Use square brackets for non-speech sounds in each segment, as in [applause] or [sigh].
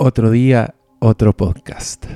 Otro día, otro podcast.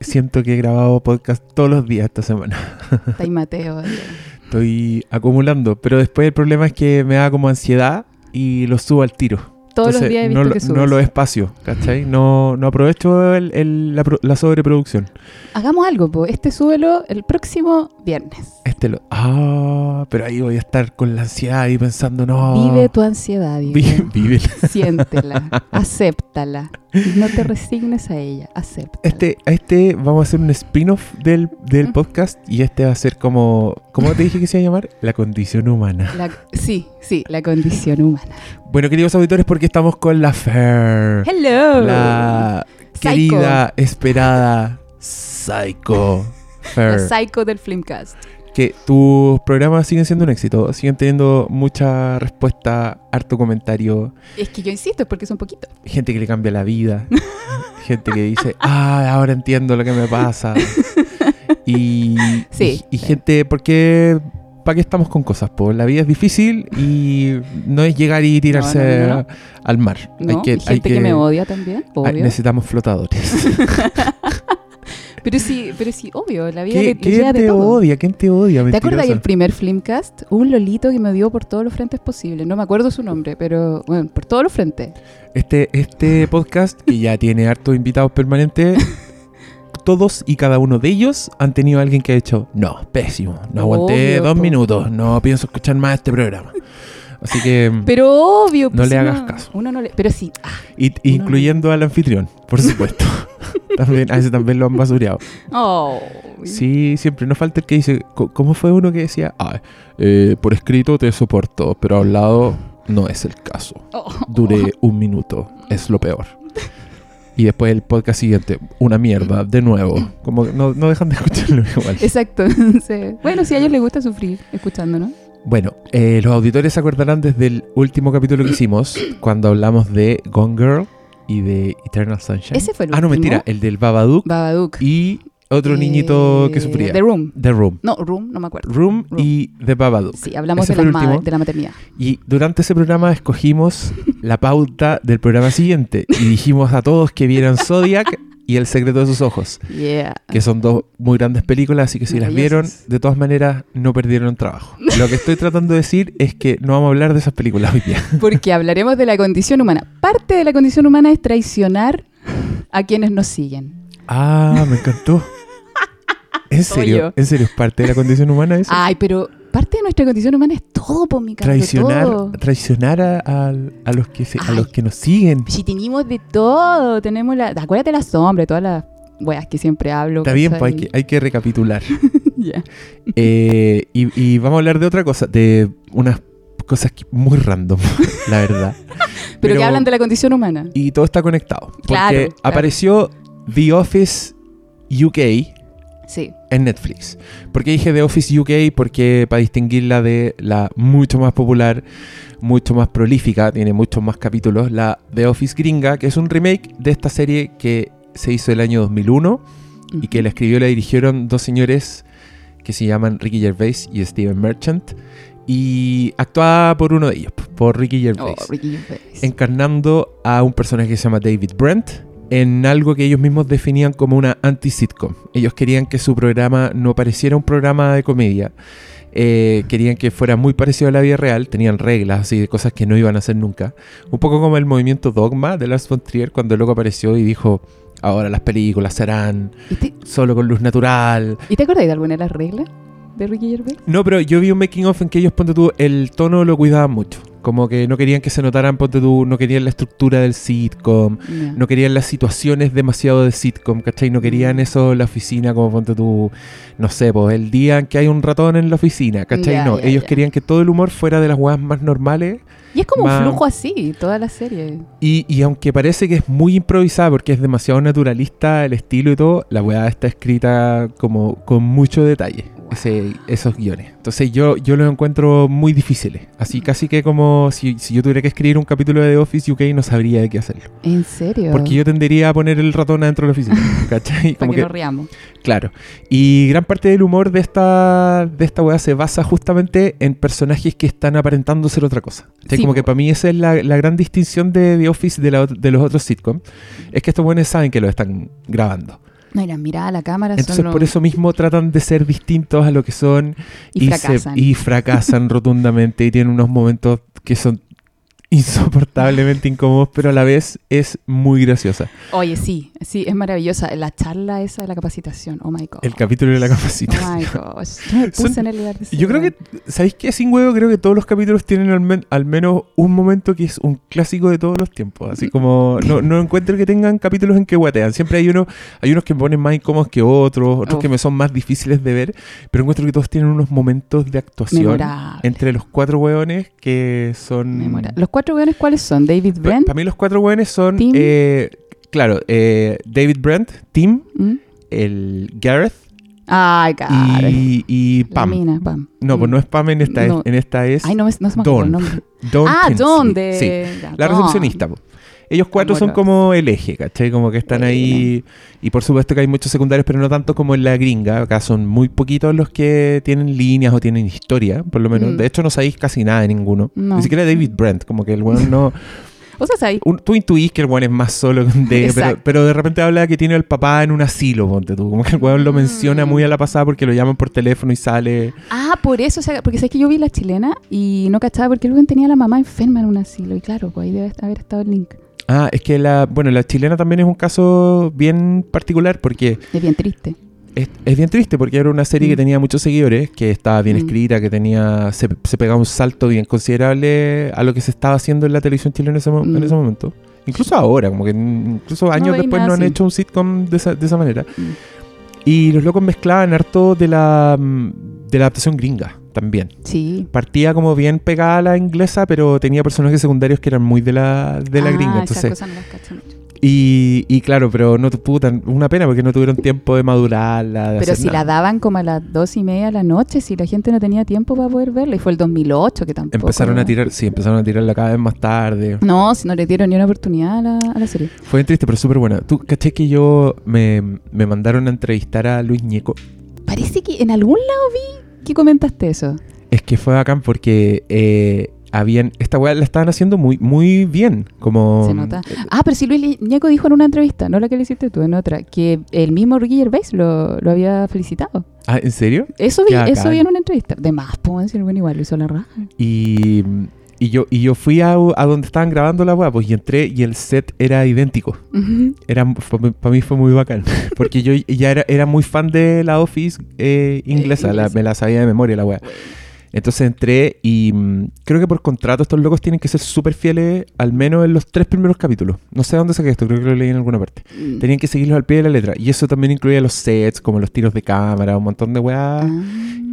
Siento que he grabado podcast todos los días esta semana. [laughs] Está ahí Mateo. [laughs] Estoy acumulando, pero después el problema es que me da como ansiedad y lo subo al tiro. Todos los Entonces, días he visto no, que subes. no lo espacio, ¿cachai? No, no aprovecho el- el- la, la sobreproducción. Hagamos algo, po. Este súbelo el próximo viernes. Este lo... Ah, pero ahí voy a estar con la ansiedad y pensando, no... Vive tu ansiedad, Diego. Vi- [laughs] vive. Siéntela, acéptala. No te [laughs] resignes a ella, acéptala. Este, a este vamos a hacer un spin-off del, del Mm. podcast y este va a ser como... ¿Cómo te dije que se iba a llamar? La condición humana. La- sí, sí, la condición humana. Bueno, queridos auditores, porque estamos con la Fer. Hello. La Psycho. querida, esperada Psycho [laughs] La Fer. psycho del Flimcast. Que tus programas siguen siendo un éxito, siguen teniendo mucha respuesta, harto comentario, Es que yo insisto, es porque es un poquito. gente que le cambia la vida, [laughs] gente que dice, ah, ahora entiendo lo que me pasa. [laughs] Y, Sí. y, y gente, porque ¿para qué estamos con cosas? Pues la vida es difícil y no es llegar y tirarse No, no, no, no. al mar. Hay que, y hay gente que, me odia también, obvio. necesitamos flotadores. [laughs] Pero sí, pero sí, obvio, la vida ¿Qué- le ¿Quién te todo. odia? ¿Quién te odia? ¿Te acuerdas del primer Flimcast? Hubo un lolito que me dio por todos los frentes posibles. No me acuerdo su nombre, pero bueno, por todos los frentes. Este, este [laughs] podcast, que ya tiene hartos invitados permanentes, [laughs] todos y cada uno de ellos han tenido a alguien que ha dicho, no, pésimo, no aguanté Obvio, dos po. minutos, no pienso escuchar más este programa. Así que, Pero obvio, No pues, le uno- hagas caso. Uno no le, pero sí, ah, y- incluyendo al anfitrión, por supuesto. [laughs] [laughs] también, a ese también lo han basureado. oh, Sí, siempre nos falta el que dice, ¿cómo fue uno que decía? "Ah, eh, por escrito te soporto, pero hablado no es el caso. oh, Duré un minuto, es lo peor. Y después el podcast siguiente, una mierda, de nuevo. Como que no, no dejan de escucharlo [laughs] igual. Exacto. bueno, si a ellos les gusta sufrir escuchándonos. Bueno, eh, los auditores se acordarán desde el último capítulo que hicimos, [clears throat] cuando hablamos de Gone Girl y de Eternal Sunshine. Ese fue el ah, no, último. mentira, el del Babadook Babadook. y otro Eh, niñito que sufría. The Room. The Room. No, Room, no me acuerdo. Room, Room. y The Babadook. Sí, hablamos de la, último. de la maternidad. Y durante ese programa escogimos la pauta del programa siguiente y dijimos a todos que vieran Zodiac y El secreto de sus ojos, Yeah. que son dos muy grandes películas, así que si las vieron, de todas maneras no perdieron trabajo. Lo que estoy tratando de decir es que no vamos a hablar de esas películas hoy día. [laughs] Porque hablaremos de la condición humana. Parte de la condición humana es traicionar a quienes nos siguen. Ah, me encantó. [laughs] ¿En serio? ¿En serio es parte de la condición humana eso? Ay, pero parte de nuestra condición humana es todo, por mi Carlos, traicionar, todo. traicionar a, a- a los que se- a Ay. los que nos siguen. Si tenemos de todo, tenemos la... Acuérdate la sombra, todas las weas que siempre hablo. Está bien, pues hay que, hay que recapitular. [laughs] Ya. Eh, y, y vamos a hablar de otra cosa, de unas cosas muy random, [laughs] la verdad. [laughs] Pero, que hablan de la condición humana. Y todo está conectado. Porque Claro, claro. apareció The Office UK Sí. en Netflix. ¿Por qué dije The Office UK? Porque para distinguirla de la mucho más popular, mucho más prolífica, tiene muchos más capítulos, la The Office gringa, que es un remake de esta serie que se hizo el año 2001 y que la escribió y la dirigieron dos señores que se llaman Ricky Gervais y Steven Merchant. Y actuada por uno de ellos, por Ricky Oh, Gervais Ricky Gervais. encarnando a un personaje que se llama David Brent en algo que ellos mismos definían como una anti-sitcom. Ellos querían que su programa no pareciera un programa de comedia. Eh, querían que fuera muy parecido a la vida real, tenían reglas así de cosas que no iban a hacer nunca. Un poco como el movimiento Dogma de Lars von Trier cuando el loco apareció y dijo, ahora las películas serán ¿Y te, solo con luz natural. ¿Y te acuerdas de alguna de las reglas de Ricky Gervais? No, pero yo vi un making of en que ellos, ponte tú, el tono lo cuidaban mucho. Como que no querían que se notaran, ponte tú, no querían la estructura del sitcom, no querían las situaciones demasiado de sitcom, ¿cachai? No querían eso en la oficina, como ponte tú, no sé, pues el día en que hay un ratón en la oficina, ¿cachai? No, ellos querían que todo el humor fuera de las weas más normales. Y es como un flujo así, toda la serie. Y, y aunque parece que es muy improvisada porque es demasiado naturalista el estilo y todo, la wea está escrita como con mucho detalle. Ese- esos guiones. Entonces yo, yo los encuentro muy difíciles. Así casi que como si, si yo tuviera que escribir un capítulo de The Office UK no sabría de qué hacerlo. ¿En serio? Porque yo tendería a poner el ratón adentro de la oficina. [laughs] ¿Cachai? Para Como que, que, nos riamos. claro. Y gran parte del humor de esta, de esta weá se basa justamente en personajes que están aparentando ser otra cosa. Como que para mí esa es la, la gran distinción de The Office de, la de los otros sitcoms. Es que estos buenos saben que lo están grabando. No, y las miradas a la cámara Entonces son... por eso mismo tratan de ser distintos a lo que son Y, se- fracasan. y fracasan [laughs] rotundamente y tienen unos momentos que son insoportablemente incómodos, pero a la vez es muy graciosa. Oye, sí, sí, es maravillosa. La charla esa de la capacitación. Oh my God. El capítulo de la capacitación. Oh my gosh. Yo [laughs] me puse Son- en el lugar de Yo creo que. ¿sabéis qué? Sin huevo, creo que todos los capítulos tienen al, men- al menos un momento que es un clásico de todos los tiempos. Así como, no, no encuentro que tengan capítulos en que guatean. Siempre hay uno, hay unos que me ponen más incómodos que otros, otros Uf. que me son más difíciles de ver, pero encuentro que todos tienen unos momentos de actuación Memorable. entre los cuatro hueones que son... Memorable. ¿Los cuatro weones cuáles son? David Para Brent. mí los cuatro hueones son, eh, claro, eh, David Brent, Tim, ¿Mm? el Gareth Ay, cara. y, y Pam. mina, Pam. No, pues no es Pam en esta, No. es, en esta es Ay, no, no se me acuerdo Dawn. el nombre. Dawn ah. Don de... Sí, ya, la recepcionista. po. Ellos cuatro son como el eje, ¿cachai? Como que están ahí. Y por supuesto que hay muchos secundarios, pero no tanto como en la gringa. Acá son muy poquitos los que tienen líneas o tienen historia, por lo menos. Mm. De hecho, no sabéis casi nada de ninguno. No. Ni siquiera David Brent, como que el weón no. [laughs] O sea, ¿sabes? tú intuís que el weón es más solo, de, pero, pero de repente habla que tiene al papá en un asilo, ponte tú. Como que el weón lo Mm. menciona muy a la pasada porque lo llaman por teléfono y sale. Ah, por eso, o sea, porque sabes que yo vi la chilena y no cachaba porque el weón tenía a la mamá enferma en un asilo. Y claro, pues ahí debe haber estado el link. Ah, es que la. Bueno, la chilena también es un caso bien particular porque. Es bien triste. Es, es bien triste porque era una serie que Mm. tenía muchos seguidores, que estaba bien Mm. escrita, que tenía se, se pegaba un salto bien considerable a lo que se estaba haciendo en la televisión chilena en ese, mo- en Mm. ese momento. Incluso ahora, como que mm, incluso años después no han así. hecho un sitcom de esa, de esa manera. Mm. Y los locos mezclaban harto de la, mm, de la adaptación gringa también. Sí. Partía como bien pegada a la inglesa, pero tenía personajes secundarios que eran muy de la, de la Ah, gringa. esas Entonces, cosas no las cacho mucho. y, y claro, pero no puta, una pena porque no tuvieron tiempo de madurarla. de Pero si nada. la daban como a las dos y media de la noche, si la gente no tenía tiempo para poder verla. Y fue el 2008 que tampoco... Empezaron a tirar, sí, empezaron a tirarla cada vez más tarde. No, si no le dieron ni una oportunidad a la, a la serie. Fue bien triste, pero súper buena. Tú caché que yo me, me mandaron a entrevistar a Luis Ñeco. Parece que en algún lado vi que comentaste eso. Es que fue bacán porque eh, habían. Esta weá la estaban haciendo muy, muy bien. Como. Se nota. Ah, pero si Luis Ñeco dijo en una entrevista, no la que le hiciste tú, en otra, que el mismo Ricky Gervais lo, lo había felicitado. Ah, ¿en serio? Eso vi, Qué eso vi en una entrevista. De más, puedo decir, bueno, igual lo hizo la raja. Y, y yo, y yo fui a, a donde estaban grabando la weá, pues y entré y el set era idéntico. Era, para mí fue muy bacán. [laughs] Porque yo ya era, era muy fan de la Office eh, inglesa, la- inglesa. me la sabía de memoria la weá. Entonces entré y mm, creo que por contrato estos locos tienen que ser súper fieles, al menos en los tres primeros capítulos. No sé dónde saqué esto, creo que lo leí en alguna parte. Mm. Tenían que seguirlos al pie de la letra. Y eso también incluía los sets, como los tiros de cámara, un montón de weá. Ah.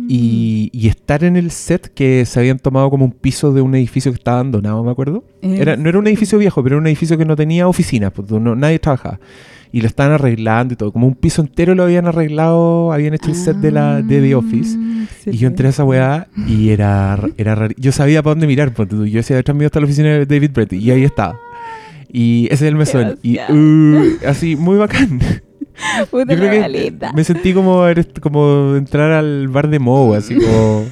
Y, y estar en el set que se habían tomado como un piso de un edificio que estaba abandonado, me acuerdo. Era, no era un edificio viejo, pero era un edificio que no tenía oficinas, pues, no, nadie trabajaba. Y lo estaban arreglando y todo. Como un piso entero lo habían arreglado, habían hecho el set de, la, de The Office. Ah, Y yo entré a esa weá y era, era raro. Yo sabía para dónde mirar, tú. Yo decía, detrás mío está la oficina de David Brett. Y ahí estaba. Y ese es el mesón. Y uh, así, muy bacán. [laughs] Puta Yo creo que me sentí como, como entrar al bar de Moe, así como...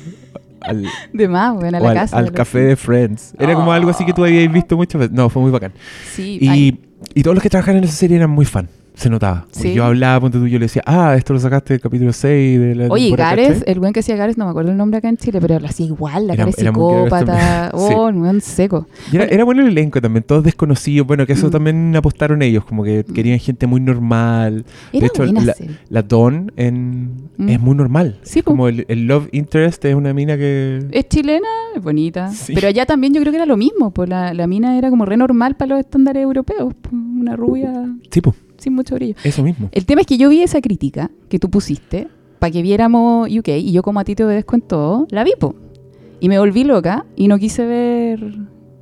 Al, De más, bueno, a la al, casa. al café de Friends. Era como algo así que tú habías visto muchas veces. No, fue muy bacán. Sí, Y, y todos los que trabajaban en esa serie eran muy fan. Se notaba. Sí. Yo hablaba, ponte tú, yo le decía, ah, esto lo sacaste del capítulo 6 de la Oye, ¿cachai? el buen que hacía Gareth, no me acuerdo el nombre acá en Chile, pero lo hacía igual, la Era- cara de era psicópata. [laughs] Oh, un buen seco. Y era, era bueno el elenco también, todos desconocidos. Bueno, que eso Mm. también apostaron ellos, como que querían gente muy normal. Era hecho, buena la- Dawn en, Mm. es muy normal. Sí, como el, el Love Interest es una mina que... Es chilena, es bonita. Sí. Pero allá también yo creo que era lo mismo, pues la, la mina era como re normal para los estándares europeos. Una rubia Sí, pues, sin mucho brillo. eso mismo. El tema es que yo vi esa crítica que tú pusiste para que viéramos UK y yo como a ti te obedezco en todo, la vi, po. Y me volví loca y no quise ver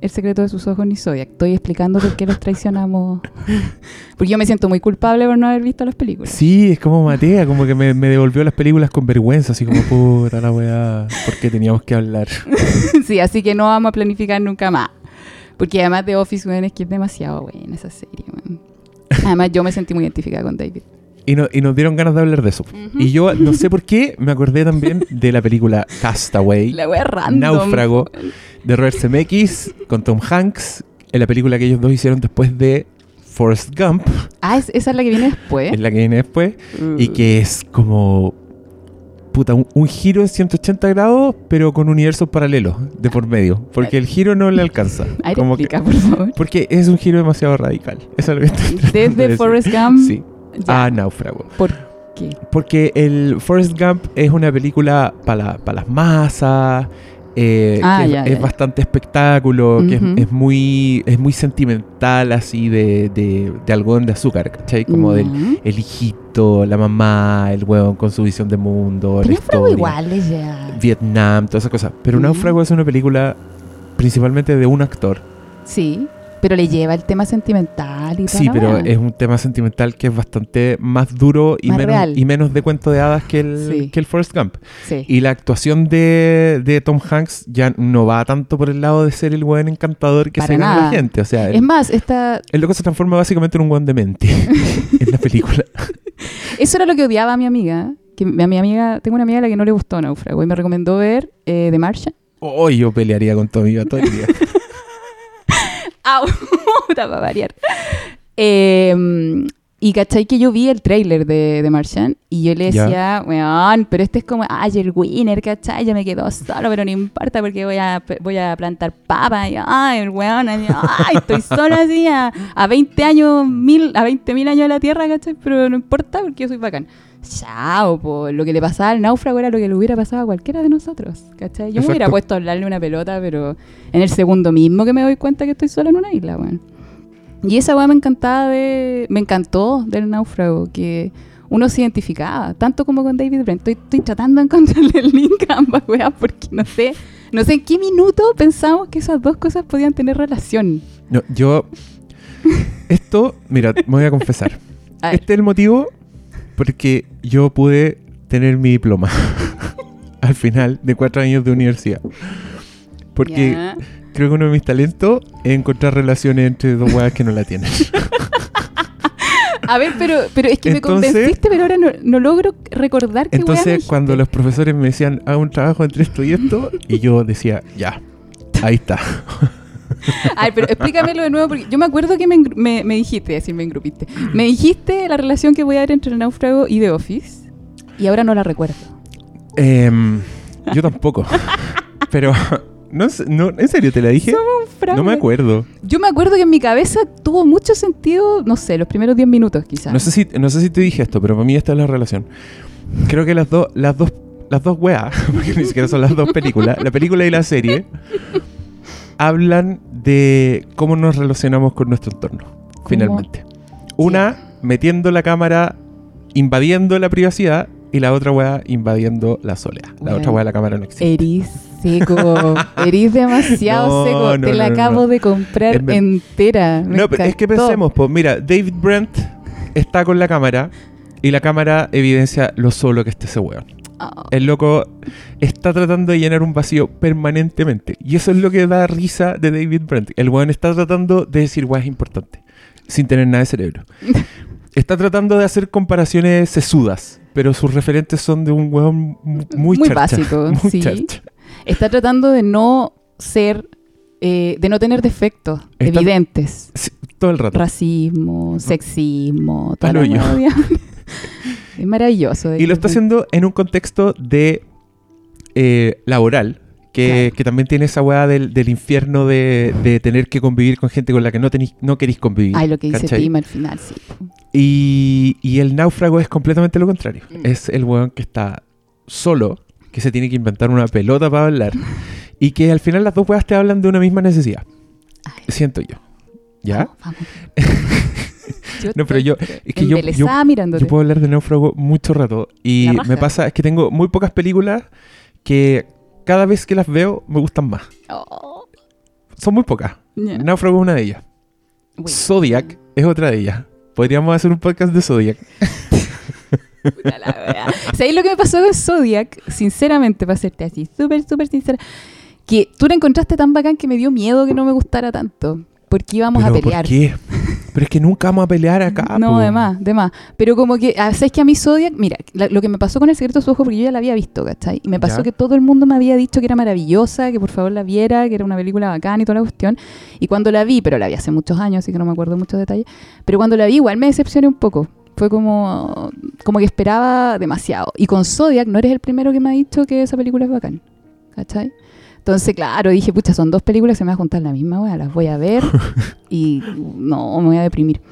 El secreto de sus ojos ni Zodiac. Estoy explicando por qué los traicionamos. [laughs] Porque yo me siento muy culpable por no haber visto las películas. Sí, es como Matea, como que me, me devolvió las películas con vergüenza, así como puta la weá, porque teníamos que hablar. [laughs] sí, así que no vamos a planificar nunca más. Porque además de Office, weón, es que es demasiado buena esa serie, weón. Además, yo me sentí muy identificada con David. Y, no- y nos dieron ganas de hablar de eso. Y yo no sé por qué me acordé también de la película Castaway, La wea random. Náufrago, de Robert Zemeckis con Tom Hanks, en la película que ellos dos hicieron después de Forrest Gump, Ah, ¿es- esa es la que viene después. es la que viene después, y Uh. que es como puta, un, un giro en 180 grados, pero con universos paralelos de por medio, porque el giro no le alcanza. [laughs] Ahí te Como que- explica, por favor. porque es un giro demasiado radical. Eso es lo que estoy de Desde decir. Forrest Gump. Sí, ya. a Náufrago. ¿Por qué? Porque el Forrest Gump es una película para las masas, eh, Ah, que es, ya, es ya. bastante espectáculo, que es- muy, es muy sentimental así de, de, de algodón de azúcar, ¿cachai? Como del el hijito, la mamá, el huevón con su visión de mundo, la historia, iguales ya. Vietnam, todas esas cosas. Pero Ujú. Náufrago es una película principalmente de un actor. Sí, pero le lleva el tema sentimental y toda Sí, pero es un tema sentimental que es bastante más duro y, Más menos, real. y menos de cuento de hadas que el, Sí. que el Forrest Gump. Sí. Y la actuación de, de Tom Hanks ya no va tanto por el lado de ser el buen encantador que Para se gana la gente. O sea, Es más, esta, el loco se transforma básicamente en un buen demente [laughs] en la película. [laughs] eso era lo que odiaba a mi amiga. Que a mi amiga, tengo una amiga a la que no le gustó Náufrago y me recomendó ver eh, The Martian. Hoy yo pelearía con tu amiga todo el día. [laughs] ¡Au! [laughs] Puta, para variar. Eh, y cachai que yo vi el tráiler de, de Martian y yo le decía, weón, pero este es como, ay, el winner, cachai, ya me quedo solo, pero no importa porque voy a, voy a plantar papa. Y, ay, el weón, ay, estoy solo así a, a 20 años, mil, a 20 mil años de la Tierra, cachai, pero no importa porque yo soy bacán. Chao, po. lo que le pasaba al náufrago era lo que le hubiera pasado a cualquiera de nosotros, ¿cachai? Yo me hubiera Exacto. puesto a hablarle una pelota, pero en el segundo mismo que me doy cuenta que estoy sola en una isla, weón. Y esa weá me encantaba de. Me encantó del náufrago, que uno se identificaba, tanto como con David Brent. Estoy, estoy tratando de encontrarle el link a ambas weas porque no sé. No sé en qué minuto pensamos que esas dos cosas podían tener relación. No, yo. Esto, mira, me voy a confesar. [laughs] A Este es el motivo porque yo pude tener mi diploma [laughs] al final de cuatro años de universidad. Porque creo que uno de mis talentos es encontrar relaciones entre dos weas que no la tienen. [laughs] A ver, pero, pero es que Entonces- me convenciste, pero ahora no, no logro recordar qué Entonces, cuando los profesores me decían, haga un trabajo entre esto y esto, y yo decía, ya, ahí está. Ay, pero explícamelo de nuevo, porque yo me acuerdo que me, me, me dijiste, decir, me engrupiste. Me dijiste la relación que voy a ver entre el náufrago y The Office, y ahora no la recuerdo. Em, yo tampoco. [laughs] Pero, no, no, ¿en serio te la dije? Somos un. No me acuerdo. Yo me acuerdo que en mi cabeza tuvo mucho sentido, no sé, los primeros 10 minutos quizás. No sé si, no sé si te dije esto, pero para mí esta es la relación. Creo que las dos, las dos, las dos weas, [laughs] porque ni siquiera son las dos películas, la película y la serie, hablan de cómo nos relacionamos con nuestro entorno, finalmente. Una, metiendo la cámara, invadiendo la privacidad, y la otra wea invadiendo la soledad. La otra wea, la cámara no existe. Erís seco, [laughs] erís demasiado No, seco. no, Te la no, acabo de comprar entera. Me No, pero es que pensemos, pues mira, David Brent está con la cámara y la cámara evidencia lo solo que está ese weón. Oh, El loco está tratando de llenar un vacío permanentemente. Y eso es lo que da risa de David Brent. El weón está tratando de decir weas importantes, sin tener nada de cerebro. [laughs] Está tratando de hacer comparaciones sesudas, pero sus referentes son de un weón mu- muy, Muy charcha, básico, [laughs] muy sí. charcha. Está tratando de no ser, eh, de no tener defectos Está- evidentes. Sí, todo el rato. Racismo, sexismo, la hoyo. hueá. [laughs] Es maravilloso. Y lo está haciendo en un contexto de eh, laboral, que, Claro. que también tiene esa weá del, del infierno de, de tener que convivir con gente con la que no, tenís, no queréis convivir. Ay, lo que dice ¿cachai? Tim al final, sí. Y, y el náufrago es completamente lo contrario. Mm. Es el weón que está solo, que se tiene que inventar una pelota para hablar, [laughs] y que al final las dos weas te hablan de una misma necesidad. Ay. Siento yo. ¿Ya? [laughs] Vamos, vamos. Yo No, pero yo- es que yo- yo- puedo hablar de náufrago mucho rato. Y me pasa, es que tengo muy pocas películas que cada vez que las veo me gustan más. Oh, son muy pocas. Ya. Náufrago es una de ellas. Bueno, Zodiac es otra de ellas. Podríamos hacer un podcast de Zodiac. [laughs] puta la wea. ¿Sabéis lo que me pasó con Zodiac? Sinceramente, para serte así, súper, súper sincera. Que tú la encontraste tan bacán que me dio miedo que no me gustara tanto. Porque íbamos a ¿Pero pelear. ¿Por qué? Pero es que nunca vamos a pelear acá. [laughs] No, po. de más, de más. Pero como que, ah, ¿sabes que a mí Zodiac? Mira, la- lo que me pasó con El secreto de su ojo, porque yo ya la había visto, ¿cachai? Y me pasó Ya. que todo el mundo me había dicho que era maravillosa, que por favor la viera, que era una película bacán y toda la cuestión. Y cuando la vi, pero la vi hace muchos años, así que no me acuerdo muchos detalles, pero cuando la vi igual me decepcioné un poco. Fue como, como que esperaba demasiado. Y con Zodiac no eres el primero que me ha dicho que esa película es bacán, ¿cachai? Entonces, claro, dije, pucha, son dos películas que se me van a juntar la misma, wea, las voy a ver [laughs] y no, me voy a deprimir.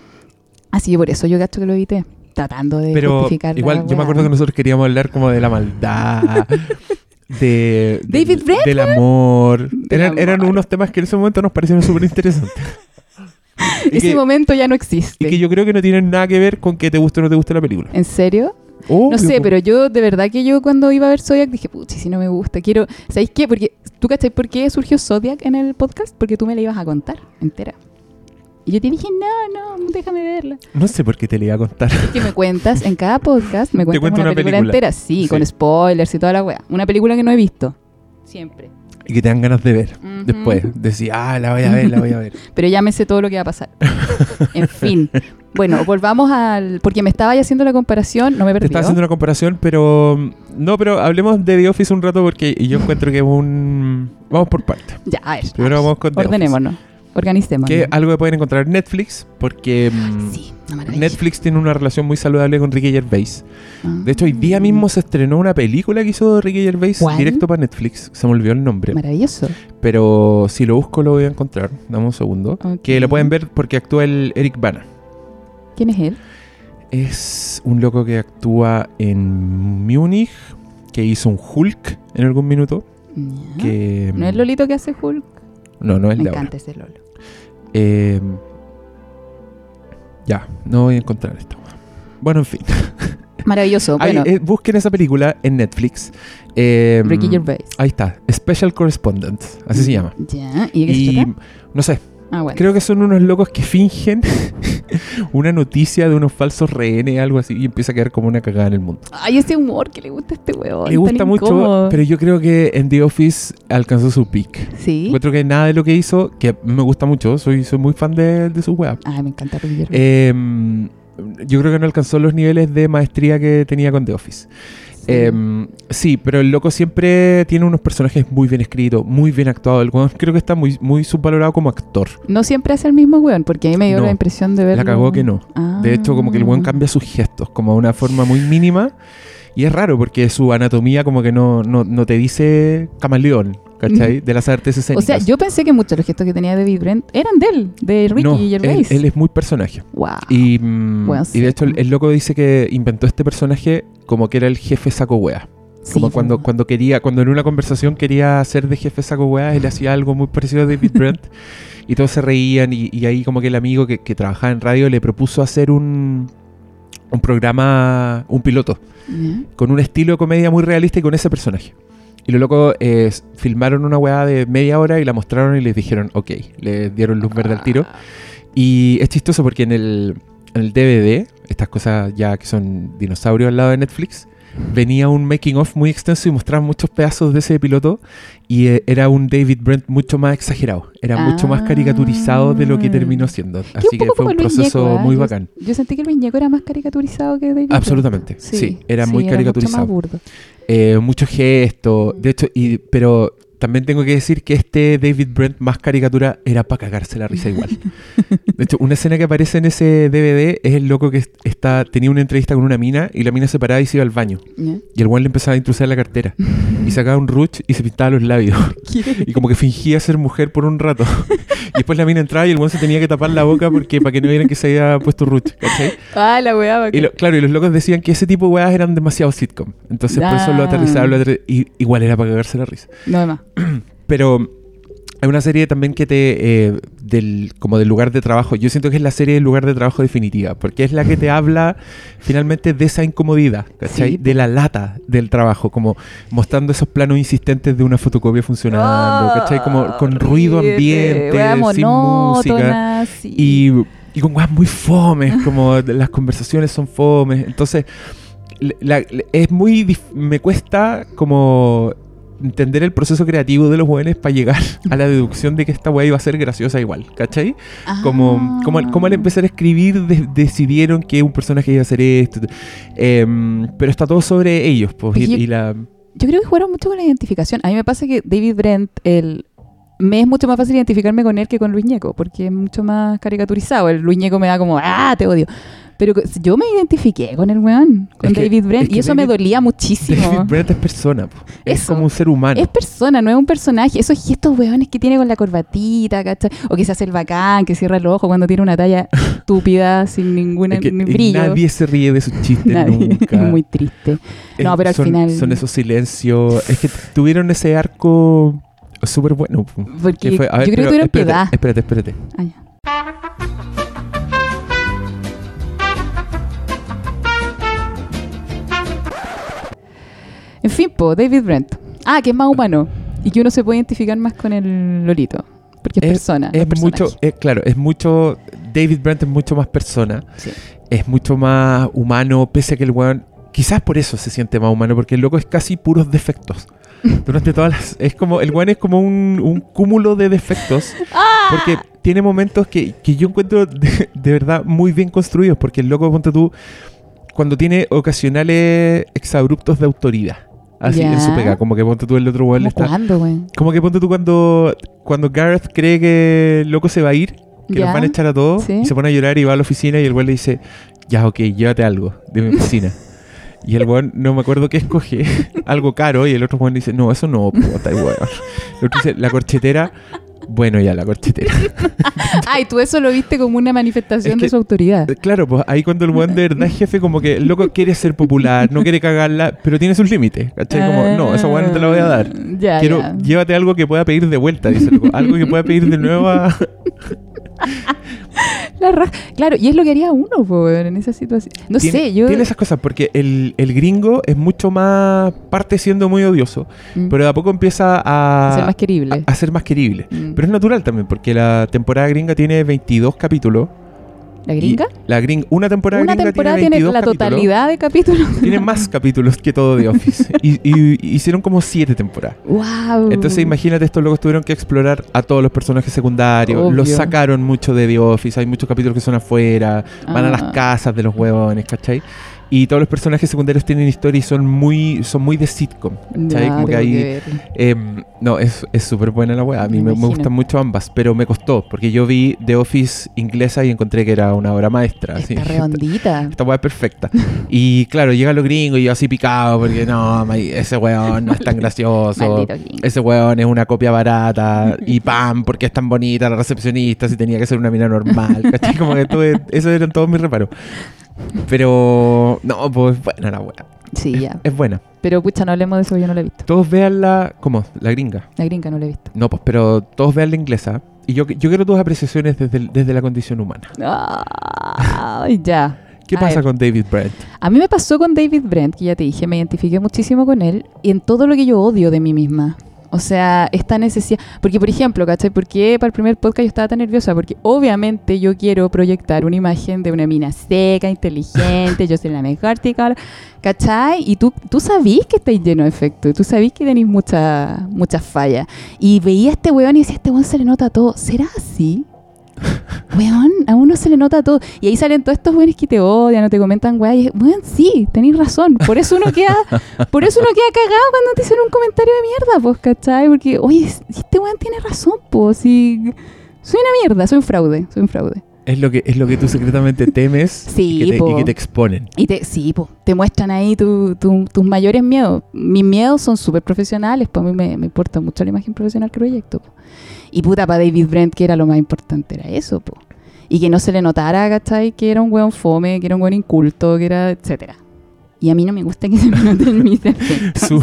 Así que por eso yo gasto que lo evité, tratando de Pero justificar. la igual, yo me acuerdo que nosotros queríamos hablar como de la maldad, [laughs] de, David Brent, del amor. Del eran, unos temas que en ese momento nos parecieron súper interesantes. [laughs] Ese que, momento ya no existe. y que yo creo que no tienen nada que ver con que te guste o no te guste la película. ¿En serio? Obvio, No sé, pero yo de verdad que yo cuando iba a ver Zodiac dije, puchi, si no me gusta, quiero... ¿Sabéis qué? Porque, ¿tú cachai por qué surgió Zodiac en el podcast? Porque tú me la ibas a contar entera. Y yo te dije, no, no, déjame verla. No sé por qué te le iba a contar. Que me cuentas en cada podcast, me cuentas cuento una, una película, película. entera, sí, Sí. con spoilers y toda la wea. Una película que no he visto. Siempre. Y que te dan ganas de ver. Ujú. Después, decir, ah, la voy a ver, la voy a ver. [laughs] Pero ya me sé todo lo que va a pasar. [laughs] en fin. Bueno, [laughs] volvamos al... Porque me estaba haciendo la comparación, no me Te perdí. estaba haciendo una comparación, pero. No, pero hablemos de The Office un rato porque yo encuentro que es un. Vamos por partes. Ya, a ver. Primero vamos con The Ordenémonos. Organicémonos. Que algo que pueden encontrar en Netflix, porque mm, Sí. Netflix tiene una relación muy saludable con Ricky Gervais. Ah. De hecho, hoy día mismo se estrenó una película que hizo Ricky Gervais ¿Cuál? directo para Netflix. Se me olvidó el nombre. Maravilloso. Pero si lo busco lo voy a encontrar. Dame un segundo. Que lo pueden ver porque actúa el Eric Bana. ¿Quién es él? Es un loco que actúa en Múnich, que hizo un Hulk en algún minuto. Que, ¿No es Lolito que hace Hulk? No, no es Me encanta ese Lolo. Eh, ya, no voy a encontrar esto. Bueno, en fin. [laughs] Maravilloso. Ahí, Bueno, eh, busquen esa película en Netflix. Eh, Ricky Gervais. Ahí está, Special Correspondent, así se llama. Ya. ¿Y de qué se Y trata? no sé, Ah, bueno. creo que son unos locos que fingen [laughs] una noticia de unos falsos rehenes, algo así, y empieza a quedar como una cagada en el mundo. Ay, ese humor que le gusta a este weón. Le gusta mucho, incómodo. pero yo creo que en The Office alcanzó su peak. Sí. Encuentro que nada de lo que hizo, que me gusta mucho, soy, soy muy fan de, de su web. Ay, me encanta Gervais. Eh, yo creo que no alcanzó los niveles de maestría que tenía con The Office. Sí. Eh, sí, pero el loco siempre tiene unos personajes muy bien escritos, muy bien actuados. El weón creo que está muy, muy subvalorado como actor. no siempre hace el mismo weón, porque a mí me dio No, la impresión de verlo. La cagó que no. Ah. De hecho, como que el weón cambia sus gestos, como de una forma muy mínima. Y es raro porque su anatomía como que no, no, no te dice camaleón, ¿cachai? [laughs] De las artes O escénicas. sea, yo pensé que muchos de los gestos que tenía David Brent eran de él, de Ricky no, Gervais. él, él es muy personaje. Wow. Y, mm, Bueno, y de hecho el, el loco dice que inventó este personaje como que era el jefe saco wea. Como Sí, cuando, cuando quería, cuando en una conversación quería ser de jefe saco wea, él hacía algo muy parecido a David Brent. y todos se reían y, y ahí como que el amigo que, que trabajaba en radio le propuso hacer un, un programa, un piloto, con un estilo de comedia muy realista y con ese personaje. Y los locos eh, filmaron una weá de media hora y la mostraron y les dijeron, ok, le dieron luz verde al tiro. Y es chistoso porque en el, en el DVD, estas cosas ya que son dinosaurios al lado de Netflix, venía un making of muy extenso y mostraban muchos pedazos de ese piloto y eh, era un David Brent mucho más exagerado, era mucho más Ah. caricaturizado de lo que terminó siendo. Así que fue un proceso Ñeco, ¿ah? muy bacán. Yo sentí que Luis Ñeco era más caricaturizado que David Brent. Absolutamente, sí, era muy Mucho caricaturizado. más burdo. Eh, mucho gesto, de hecho, y, pero también tengo que decir que este David Brent más caricatura era para cagarse la risa igual. De hecho, una escena que aparece en ese DVD es el loco que est- está, tenía una entrevista con una mina y la mina se paraba y se iba al baño. Y el weón le empezaba a intrusar la cartera. Y sacaba un ruch y se pintaba los labios. Y como que fingía ser mujer por un rato. Y después la mina entraba y el weón se tenía que tapar la boca porque para que no vieran que se había puesto ruch. ¿cachai? Ah, la weá. Y lo- claro, y los locos decían que ese tipo de weas eran demasiado sitcom. Entonces por eso lo Ah. aterrizaban. Lo aterri- y, igual era para cagarse la risa. No, además. [clears throat] Pero Hay una serie también que te. eh, del, como del lugar de trabajo. Yo siento que es la serie del lugar de trabajo definitiva. Porque es la que te [laughs] habla finalmente de esa incomodidad, ¿cachai? Sí, de la lata del trabajo. Como mostrando esos planos insistentes de una fotocopia funcionando, ¿cachai? Como con ruido ambiente, sin música. sí. Y, y con weas muy fomes, como [laughs] las conversaciones son fomes. Entonces, la- la- es muy. Me cuesta como entender el proceso creativo de los jóvenes para llegar a la deducción de que esta wea iba a ser graciosa igual, ¿cachai? Como, como, al- como al Ah. empezar a escribir de- decidieron que un personaje iba a hacer esto. Em, pero está todo sobre ellos, pues, y, Oye, y la... Yo creo que jugaron mucho con la identificación. A mí me pasa que David Brent, el, me es mucho más fácil identificarme con él que con Luis Ñeco, porque es mucho más caricaturizado. El Luis Ñeco me da como, ah, te odio. Pero yo me identifiqué con el weón, con Es que- David Brent, es que y eso me dolía muchísimo. David Brent es persona, po. es Eso. como un ser humano. Es persona, no es un personaje. Esos gestos weones que tiene con la corbatita, ¿cachai? O que se hace el bacán, que cierra los ojos cuando tiene una talla [laughs] estúpida, sin ningún Es que brillo. nadie se ríe de sus chistes Nadie. [laughs] nunca. Muy triste. Es- No, pero al son, final- Son esos silencios. Es que tuvieron ese arco súper bueno. po. Porque fue- ver, yo creo pero que tuvieron espérate, piedad. Espérate, espérate. Ah, ya. En fin, po, David Brent. Ah, que es más humano. Y que uno se puede identificar más con el Lolito. Porque es, persona. Es mucho, es, claro, es mucho. David Brandt es mucho más persona. Sí. Es mucho más humano, pese a que el weón. Quizás por eso se siente más humano, porque el loco es casi puros defectos. [laughs] Durante todas las. Es como. El weón es como un, un cúmulo de defectos. [laughs] ¡Ah! Porque tiene momentos que, que yo encuentro de, de verdad muy bien construidos. Porque el loco, ponte tú. Cuando tiene ocasionales exabruptos de autoridad. Así en su pega. Como que ponte tú el otro weón le ¿Cómo está. cuándo, güey? Como que ponte tú cuando, cuando Gareth cree que el loco se va a ir, que Ya. nos van a echar a todos, Sí. y se pone a llorar y va a la oficina y el weón le dice, ya, ok, llévate algo de mi oficina. [laughs] y el weón, no me acuerdo qué escoge, [laughs] algo caro, y el otro weón dice, no, eso no, puta, weón. El otro dice, la corchetera, bueno, ya, la corchetera. [laughs] Ay, tú eso lo viste como una manifestación Es que- de su autoridad. claro, pues ahí cuando el weón de verdad es jefe, como que el loco quiere ser popular, no quiere cagarla, pero tiene sus límites, ¿cachai? Como, no, esa weón no te la voy a dar. Ah, Ya, Quiero, ya. llévate algo que pueda pedir de vuelta, dice el loco. Algo que pueda pedir de nuevo a, [laughs] [laughs] La raja. Claro, y es lo que haría uno, po, en esa situación. No sé, yo. tiene esas cosas porque el, el gringo es mucho más parte siendo muy odioso, Mm. pero de a poco empieza a, ser más querible. a, a ser más querible. Mm. Pero es natural también porque la temporada gringa tiene 22 capítulos. ¿La y gringa? La gring, una temporada Una gringa temporada tiene tiene 22 la capítulos. totalidad de capítulos. [laughs] Tiene más capítulos que todo The Office. [laughs] y, hicieron como 7 temporadas. ¡Wow! Entonces imagínate, estos locos tuvieron que explorar a todos los personajes secundarios. Obvio. Los sacaron mucho de The Office. Hay muchos capítulos que son afuera. Van a las Ah. casas de los huevones, ¿cachai? Y todos los personajes secundarios tienen historia y son muy, son muy de sitcom. Ya, Como que hay. No, es es súper buena la weá. A mí Me me, gustan mucho ambas, pero me costó, porque yo vi The Office inglesa y encontré que era una obra maestra. así. Está redondita. [laughs] Esta weá es perfecta. Y claro, llega lo gringo y yo así picado, porque no, ese weón no es tan gracioso. Ese weón es una copia barata. Y pam, porque es tan bonita la recepcionista, si tenía que ser una mina normal. [laughs] ¿cachai? Como que tuve, esos eran todos mis reparos. Pero, no, pues buena la weá. Sí, ya. Es buena. Pero pucha, no hablemos de eso, yo no la he visto. Todos vean la. ¿Cómo? La gringa. La gringa no la he visto. No, pues, pero todos vean la inglesa. Y yo, yo quiero tus apreciaciones desde, el- desde la condición humana. Ay, ya. ¿Qué A pasa ver. con David Brent? A mí me pasó con David Brent, que ya te dije, me identifiqué muchísimo con él y en todo lo que yo odio de mí misma. O sea, esta necesidad. Porque, por ejemplo, ¿cachai? ¿Por qué para el primer podcast yo estaba tan nerviosa? Porque obviamente yo quiero proyectar una imagen de una mina seca, inteligente, yo soy la mejor psicóloga, ¿cachai? Y tú, tú sabís que estáis lleno de efectos, tú sabís que tenéis muchas muchas fallas. Y veía a este weón y decía, este weón se le nota todo. ¿Será así? Weón, a uno se le nota todo. Y ahí salen todos estos weones que te odian o te comentan, weón, y es, weón, sí, tenéis razón. Por eso uno queda, [laughs] por eso uno queda cagado cuando te hacen un comentario de mierda, pues, ¿cachai? Porque, oye, este weón tiene razón, pues, si soy una mierda, soy un fraude, soy un fraude. Es lo que, es lo que tú secretamente temes Sí, [laughs] y, que te, y que te exponen. Y te, sí, po, te muestran ahí tu- tu- tus mayores miedos. Mis miedos son súper profesionales, pues a mí me, me importa mucho la imagen profesional que proyecto. po. Y puta, para David Brent, que era lo más importante, era eso, po. Y que no se le notara, ¿cachai? Que era un weón fome, que era un weón inculto, que era, etcétera. Y a mí no me gusta que se me noten mis [laughs] defectos. Su-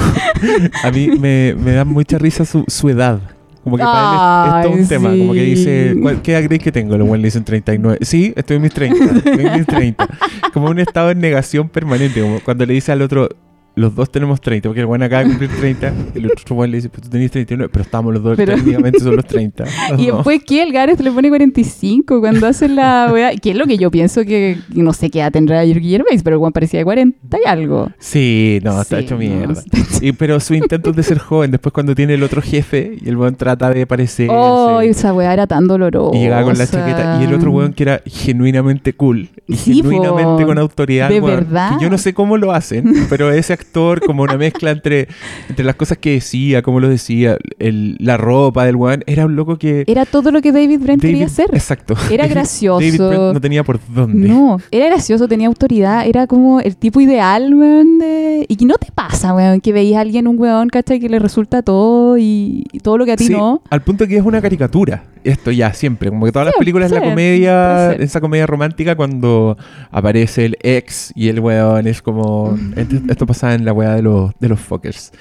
a mí me, me da mucha risa su, su edad. Como que para él es, es todo un tema. Como que dice, ¿cuál- ¿qué edad crees que tengo? Los le dicen 39. Sí, estoy en mis 30. Estoy en mis 30. Como un estado de negación permanente. Como cuando le dice al otro, los dos tenemos 30. Porque el bueno acaba de cumplir 30. Y el otro bueno le dice, pues tú tenés 39. Pero estamos los dos, Pero- técnicamente son los 30. [laughs] Los Y después que el Gareth le pone 45 cuando hace la weá. Que es lo que yo pienso que no sé qué edad tendrá Ricky Gervais, pero el weón parecía de 40 y algo. Sí, no, está hecho no, mierda. está hecho- Y, pero su intento de ser joven. Después cuando tiene el otro jefe y el weón trata de parecerse. Oh, esa weá era tan dolorosa. Y llegaba con la chaqueta. Y el otro weón que era genuinamente cool. Y Sí, genuinamente po. con autoridad. De weón, verdad. Que yo no sé cómo lo hacen. Pero ese actor, como una mezcla entre, entre las cosas que decía, cómo lo decía, el- la ropa del weón, era un loco que. Era todo lo que David Brent quería David- hacer. Exacto. Era [laughs] David gracioso. Brent no tenía por dónde. No, era gracioso, tenía autoridad, era como el tipo ideal, weón. de- Y que no te pasa, weón, que veis a alguien, un weón, ¿cachai? Que le resulta todo y, y todo lo que a ti Sí, no. al punto que es una caricatura. Esto ya, siempre. Como que todas las películas, la comedia, esa comedia romántica, cuando aparece el ex y el weón es como. [laughs] Esto, esto en la weá de los, de los fuckers.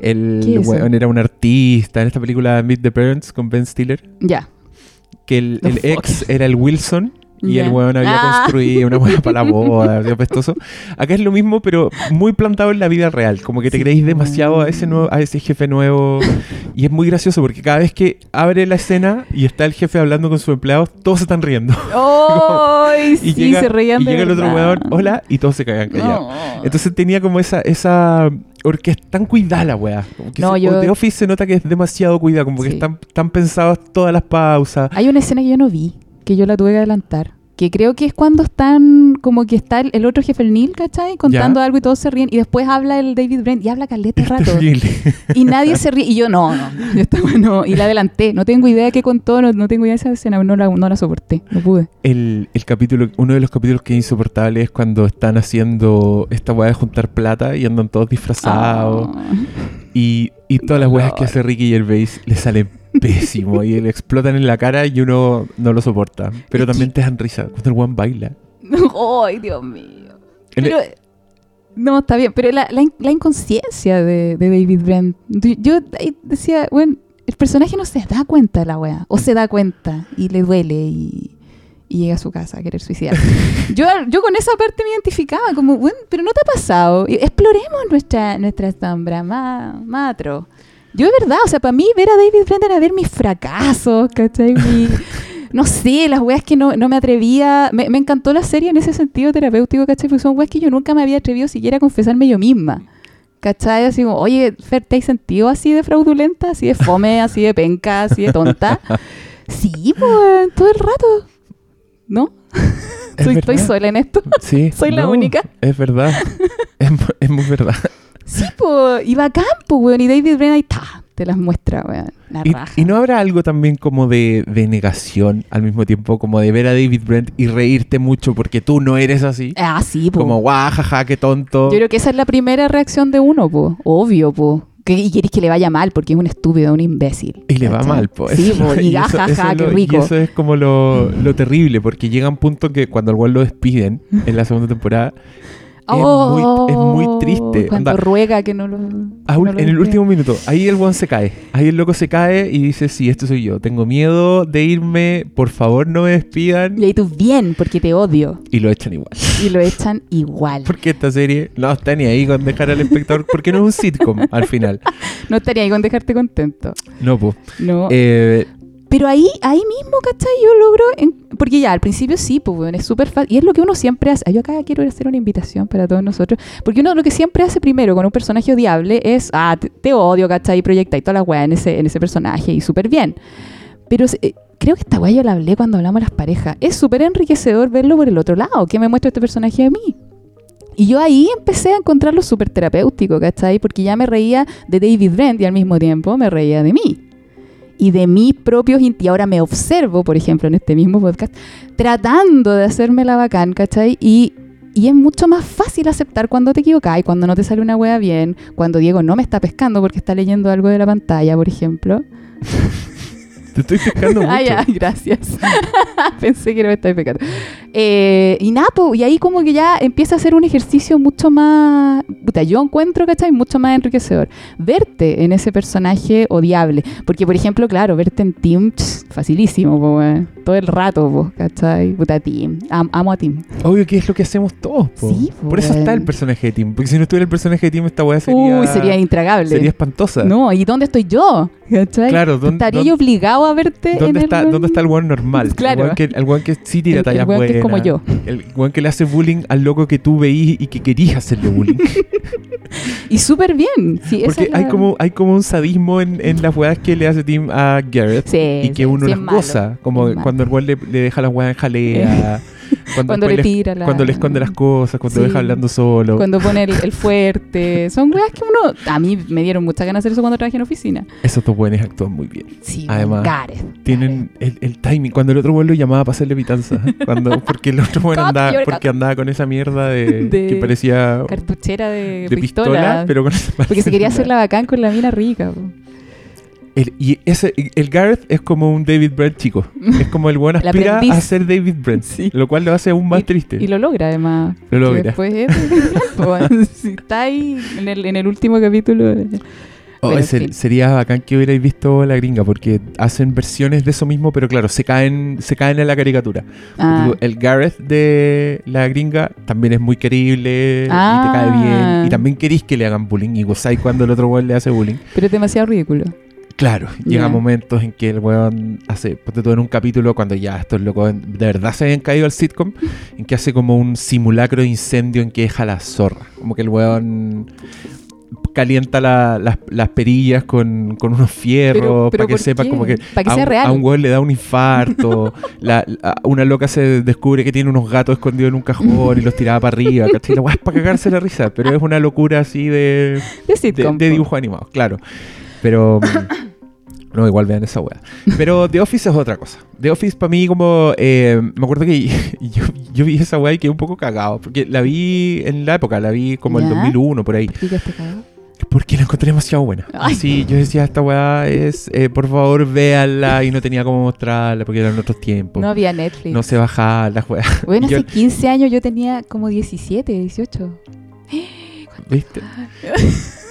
¿Qué El weón era un artista en esta película Meet the Parents con Ben Stiller. Ya. Que el, ex era el Wilson. Y Ya. el weón había Ah. construido una weá para la [laughs] boda, apestoso. Acá es lo mismo, pero muy plantado en la vida real. Como que te Sí. creéis demasiado a ese, nuevo, a ese jefe nuevo. [laughs] Y es muy gracioso porque cada vez que abre la escena y está el jefe hablando con sus empleados, todos se están riendo. [laughs] ¡Ay! Y sí, llega, se reían y llega el otro weón, hola, y todos se cagan callados. No. Entonces tenía como esa, esa orquesta tan cuidada la weá. Que No, yo- The Office se nota que es demasiado cuidada, como que Sí. están, están pensadas todas las pausas. Hay una escena que yo no vi, que yo la tuve que adelantar. Que creo que es cuando están, como que está el, el otro jefe, el Neil, ¿cachai? Contando algo y todos se ríen. Y después habla el David Brent y habla caleta rato. Y nadie se ríe. Y yo, no, no. Yo estaba, no. Y la adelanté. No tengo idea de qué contó, no, no tengo idea de esa escena. No la, no la soporté. No pude. El, el capítulo, uno de los capítulos que es insoportable es cuando están haciendo esta weá de juntar plata y andan todos disfrazados. Ah. Y, y todas las weas que hace Ricky Gervais le salen pésimo y le explotan en la cara y uno no lo soporta. Pero también te dan risa cuando el one baila. [laughs] ¡Ay, Dios mío! Pero, no, está bien. Pero la, la in- la inconsciencia de, de David Brent. Yo, decía, bueno, el personaje no se da cuenta de la wea. O se da cuenta y le duele y, y llega a su casa a querer suicidar. [laughs] yo, yo con esa parte me identificaba como, bueno, pero no te ha pasado. Exploremos nuestra, nuestra sombra, más, más atroz. Yo de verdad, o sea, para mí ver a David Brent era ver mis fracasos, ¿cachai? Mi- [laughs] no sé, las weas que no, no me atrevía. Me, me encantó la serie en ese sentido terapéutico, ¿cachai? Porque son weas que yo nunca me había atrevido siquiera a confesarme yo misma. ¿Cachai? Así como, oye, Fer, ¿te has sentido así de fraudulenta, así de fome, así de penca, así de tonta? [laughs] Sí, pues, todo el rato. ¿No? Es [laughs] Soy, estoy sola en esto. Sí, soy la no, única. Es verdad. es, es muy verdad. Sí, pues, y bacán, pues, weón. Y David Brennan ahí, ta, te las muestra, weón. La Y, raja. y no habrá algo también como de, de negación al mismo tiempo, como de ver a David Brent y reírte mucho porque tú no eres así. Ah, sí, pues. Como guau, jaja, qué tonto. Yo creo que esa es la primera reacción de uno, po. Obvio. Que, y querés que le vaya mal porque es un estúpido, un imbécil. Y le va ¿cachai? mal, pues. Sí, po. [laughs] Y eso- es qué lo- rico. Y eso es como lo, lo terrible, porque llega un punto que cuando al lo despiden [laughs] en la segunda temporada, es, muy, es muy triste. Oh, Cuando Onda, ruega que no lo. no en el último minuto, ahí el one se cae. Ahí el loco se cae y dice, sí, este soy yo. Tengo miedo de irme, por favor no me despidan. Y ahí tú, bien, porque te odio. Y lo echan igual. Y lo echan igual. Porque esta serie no está ni ahí con dejar al espectador, porque no es un sitcom al final. [laughs] No estaría ahí con dejarte contento. No, pues. No. Eh, Pero ahí, ahí mismo, ¿cachai? Yo logro. en- porque ya, al principio sí, pues, bueno, es súper fácil. Y es lo que uno siempre hace. Yo acá quiero hacer una invitación para todos nosotros. Porque uno lo que siempre hace primero con un personaje odiable es, ah, te, te odio, ¿cachai? Y proyectáis toda la weá en ese, en ese personaje y súper bien. Pero eh, creo que esta weá yo la hablé cuando hablamos de las parejas. Es súper enriquecedor verlo por el otro lado. ¿Qué me muestra este personaje de mí? Y yo ahí empecé a encontrarlo súper terapéutico, ¿cachai? Porque ya me reía de David Brent y al mismo tiempo me reía de mí. Y de mis propios... Y ahora me observo, por ejemplo, en este mismo podcast, tratando de hacerme la bacán, ¿cachai? Y, y es mucho más fácil aceptar cuando te equivocas y cuando no te sale una wea bien, cuando Diego no me está pescando porque está leyendo algo de la pantalla, por ejemplo. [laughs] Te estoy pescando [laughs] mucho. Ah, ya, gracias. [laughs] Pensé que no me estabas pecando. Eh, y nada, po, y ahí como que ya empieza a ser un ejercicio mucho más. Puta, yo encuentro, ¿cachai? Mucho más enriquecedor. Verte en ese personaje odiable. Porque, por ejemplo, claro, verte en Tim, facilísimo, weón. Todo el rato, po, ¿cachai? Puta, Tim. Am- amo a Tim. Obvio que es lo que hacemos todos. po. Sí, po, Por eso está el personaje de Tim. Porque si no estuviera el personaje de Tim, esta weá sería. Uy, sería intragable. sería espantosa. no, ¿y dónde estoy yo? ¿Cachai? Claro, ¿dónde- Estaría dónde- yo obligado a verte ¿Dónde en está, el... ¿Dónde está el weón normal? [laughs] Claro. El weón que, el weón que sí tira El- el tallas weón que es como buenas. yo. El weón que le hace bullying al loco que tú veís y que querías hacerle bullying. [laughs] Y súper bien. Sí, esa Porque la- hay como, hay como un sadismo en, en las weas que le hace Tim a Garrett. Sí, y que sí, uno las goza. Como malo. Cuando el weón le, le deja las weas en jalea. [laughs] cuando, Cuando le tira la- Cuando le esconde las cosas, cuando Sí. deja hablando solo. Cuando pone el, el [laughs] fuerte. Son weas que uno. A mí me dieron muchas ganas de hacer eso cuando trabajé en oficina. Esos dos buenos actúan muy bien. Sí, Además, Gareth. Tienen el, el timing. Cuando el otro weón lo llamaba para hacerle pitanza. [laughs] Cuando, porque el otro weón andaba, porque andaba con esa mierda de, De que parecía Cartuchera de, de pistola, pero con esa Porque se quería hacer la bacán con la mina rica. po. El- y ese, el Gareth es como un David Brent chico. Es como el buen [laughs] aspira a ser David Brent. Sí. Lo cual lo hace aún más triste. Y lo logra, además. Lo logra. Después es- [laughs] si está ahí en el, en el último capítulo. eh, Oh. Sería bacán que hubierais visto la gringa, porque hacen versiones de eso mismo, pero claro, se caen, se caen en la caricatura. Ah, El Gareth de la gringa también es muy querible y te cae Ah. bien. Y también queréis que le hagan bullying y gozáis cuando el otro weón le hace bullying. pero es demasiado ridículo. Claro, llega momentos en que el weón hace, ponte tú en un capítulo cuando ya estos locos en- de verdad se habían caído al sitcom, [laughs] en que hace como un simulacro de incendio en que deja la zorra. Como que el weón calienta la- las, las perillas con, con unos fierros para que ¿por sepa qué? como que, Para que a, sea un, real. a un weón le da un infarto, [laughs] la- la- una loca se descubre que tiene unos gatos escondidos en un cajón y los tiraba para arriba, ¿cachai? La para cagarse la risa, pero es una locura así de De de, sitcom. de po. dibujos animados, claro. Pero. No, igual vean esa weá. Pero The Office es otra cosa. The Office para mí como... eh, me acuerdo que [laughs] yo, yo vi esa weá y quedé un poco cagado. Porque la vi en la época, la vi como el ¿Ya? 2001 por ahí. ¿Y qué cagado? Porque la encontré demasiado buena. Ay. Así yo decía, esta weá es... eh, por favor, véanla. Y no tenía cómo mostrarla porque eran otros tiempos. No No, había Netflix. se bajaba la weá. Bueno, Yo- hace 15 años yo tenía como 17, 18. ¿Viste? [laughs]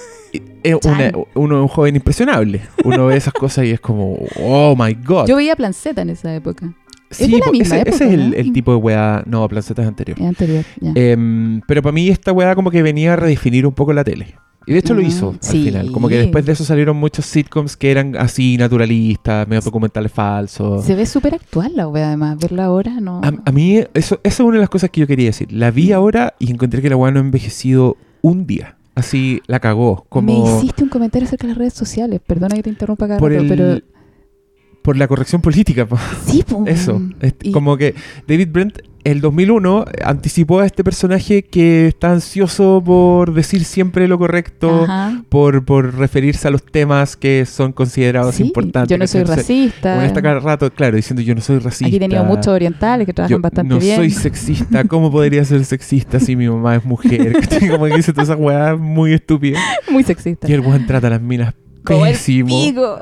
Eh, una- uno es un joven impresionable. Uno ve esas cosas y es como, oh my god. Yo veía Planceta en esa época. Sí, Es misma ese, ese época, es el, ¿no? el tipo de weá. No, Planceta es anterior. Es anterior. ya. Em, pero para mí esta weá como que venía a redefinir un poco la tele. Y de hecho lo Ah, hizo al sí. final. Como que después de eso salieron muchos sitcoms que eran así naturalistas, medio documentales falsos. Se ve súper actual la wea, además. Verla ahora, no. A, a mí eso, esa es una de las cosas que yo quería decir. La vi ahora y encontré que la weá no ha envejecido un día. Así la cagó. Como Me hiciste un comentario acerca de las redes sociales. Perdona que te interrumpa cada por, rato, el, pero. por la corrección política. po. Sí, po. Eso, es Y- como que David Brent, el 2001, anticipó a este personaje que está ansioso por decir siempre lo correcto, por, por referirse a los temas que son considerados Sí, importantes. Yo no soy racista. Uno está cada rato, claro, diciendo yo no soy racista. Aquí he tenido muchos orientales que trabajan yo bastante no bien. soy sexista. ¿Cómo podría ser sexista si mi mamá es mujer? [laughs] Como que dice todas esas weas muy estúpidas. [laughs] Muy sexista. Y el weón trata a las minas Como el pésimo. pico.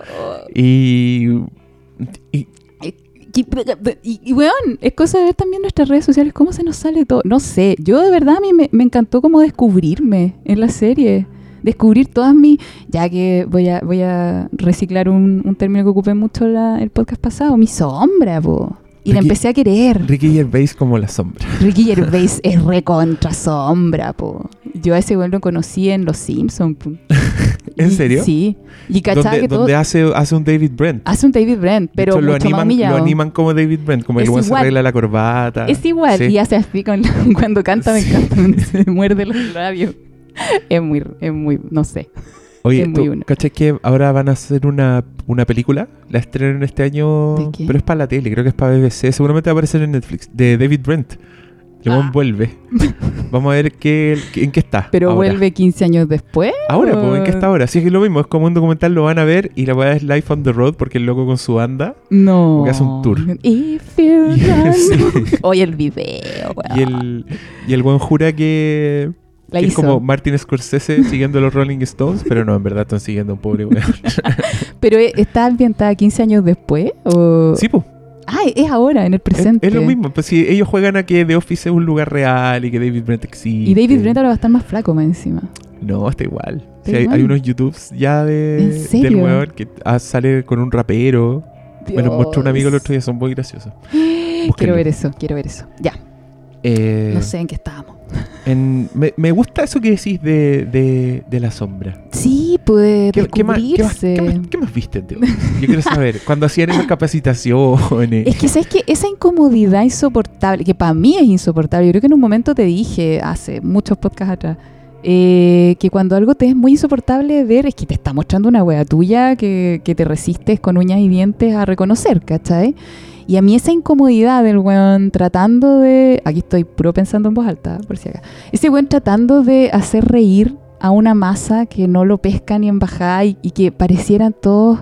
Y, y Y, y, weón, es cosa de ver también nuestras redes sociales, cómo se nos sale todo. No sé, yo de verdad a mí me, me encantó como descubrirme en la serie. Descubrir todas mis... Ya que voy a, voy a reciclar un, un término que ocupé mucho la- el podcast pasado, mi sombra, po. Y la empecé a querer. Ricky Gervais como la sombra. [laughs] Ricky Gervais es [laughs] recontra sombra, po. Yo a ese weón lo conocí en Los Simpsons. ¿En Y- serio? Sí. Y cachaba que todo... donde hace, hace un David Brent. Hace un David Brent, pero hecho, lo mucho animan, humillado. lo animan como David Brent, como el weón se arregla la corbata. Es igual, Sí. y hace así con [laughs] cuando canta, me encanta, se muerde los labios. Es muy, es muy, no sé. Oye, ¿tú uno. cachai que ahora van a hacer una, una película? La estrenan este año, ¿De qué? pero es para la tele, creo que es para BBC. Seguramente va a aparecer en Netflix. De David Brent. Weón Ah. vuelve. [laughs] Vamos a ver qué, en qué está. Pero ahora. vuelve 15 años después. Ahora, ¿o? pues, ¿en qué está ahora? Sí, es que lo mismo, es como un documental, lo van a ver y la weá es Life on the Road porque el loco con su banda. No. Porque hace un tour. If you [laughs] sí. Oye, el video, weón. Y el, y el buen jura que, La que es como Martin Scorsese [laughs] siguiendo los Rolling Stones, pero no, en verdad están siguiendo a un pobre weón. [laughs] Pero eh, ¿está ambientada 15 años después? O... sí, pues. Ah, es ahora, en el Es, presente. es lo mismo. Pues si ellos juegan a que The Office es un lugar real y que David Brent existe. Y David Brent ahora va a estar más flaco más encima. No, está igual. ¿Está Sí, hay, unos YouTubes ya de, ¿En del weón que ah, sale con un rapero. Me lo mostró un amigo el Dios. otro día, son muy graciosos. [gasps] Quiero ver eso, quiero ver eso. Ya, Eh, no sé en qué estábamos. En- me, me gusta eso que decís de, de, de la sombra. Sí, puede ¿Qué, qué más, qué, más, descubrirse. qué más- qué más viste, Teo? Yo quiero saber, cuando hacían esas capacitaciones. Es que sabes que esa incomodidad insoportable, que para mí es insoportable, yo creo que en un momento te dije, hace muchos podcasts atrás, eh, que cuando algo te es muy insoportable ver, es que te está mostrando una wea tuya que, que te resistes con uñas y dientes a reconocer, ¿cachai? Y a mí esa incomodidad del weón tratando de. Aquí estoy puro pensando en voz alta, por si acá. Ese weón tratando de hacer reír a una masa que no lo pesca ni en bajada y, que parecieran todos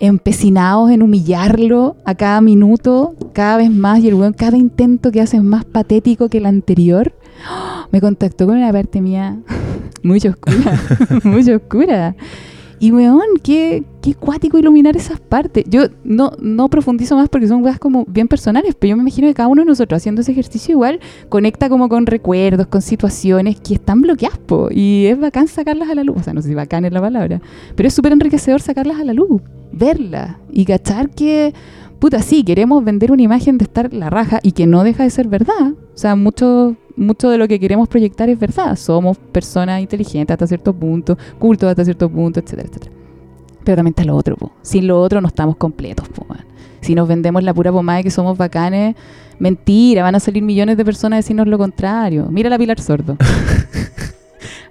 empecinados en humillarlo a cada minuto, cada vez más, y el weón, cada intento que hace es más patético que el anterior. [gasps] Me contactó con una parte mía [laughs] muy oscura, [laughs] muy oscura. Y weón, qué, qué cuático iluminar esas partes. Yo no, no profundizo más porque son weas como bien personales, pero yo me imagino que cada uno de nosotros haciendo ese ejercicio igual conecta como con recuerdos, con situaciones que están bloqueadas, po, y es bacán sacarlas a la luz. O sea, no sé si bacán es la palabra, pero es súper enriquecedor sacarlas a la luz, verlas y cachar que, puta, sí, queremos vender una imagen de estar la raja y que no deja de ser verdad. O sea, mucho, mucho de lo que queremos proyectar es verdad. Somos personas inteligentes hasta cierto punto, cultos hasta cierto punto, etcétera, etcétera. Pero también está lo otro, po. Sin lo otro no estamos completos, po. Si nos vendemos la pura pomada de que somos bacanes, mentira, van a salir millones de personas a decirnos lo contrario. Mira la Pilar Sordo. A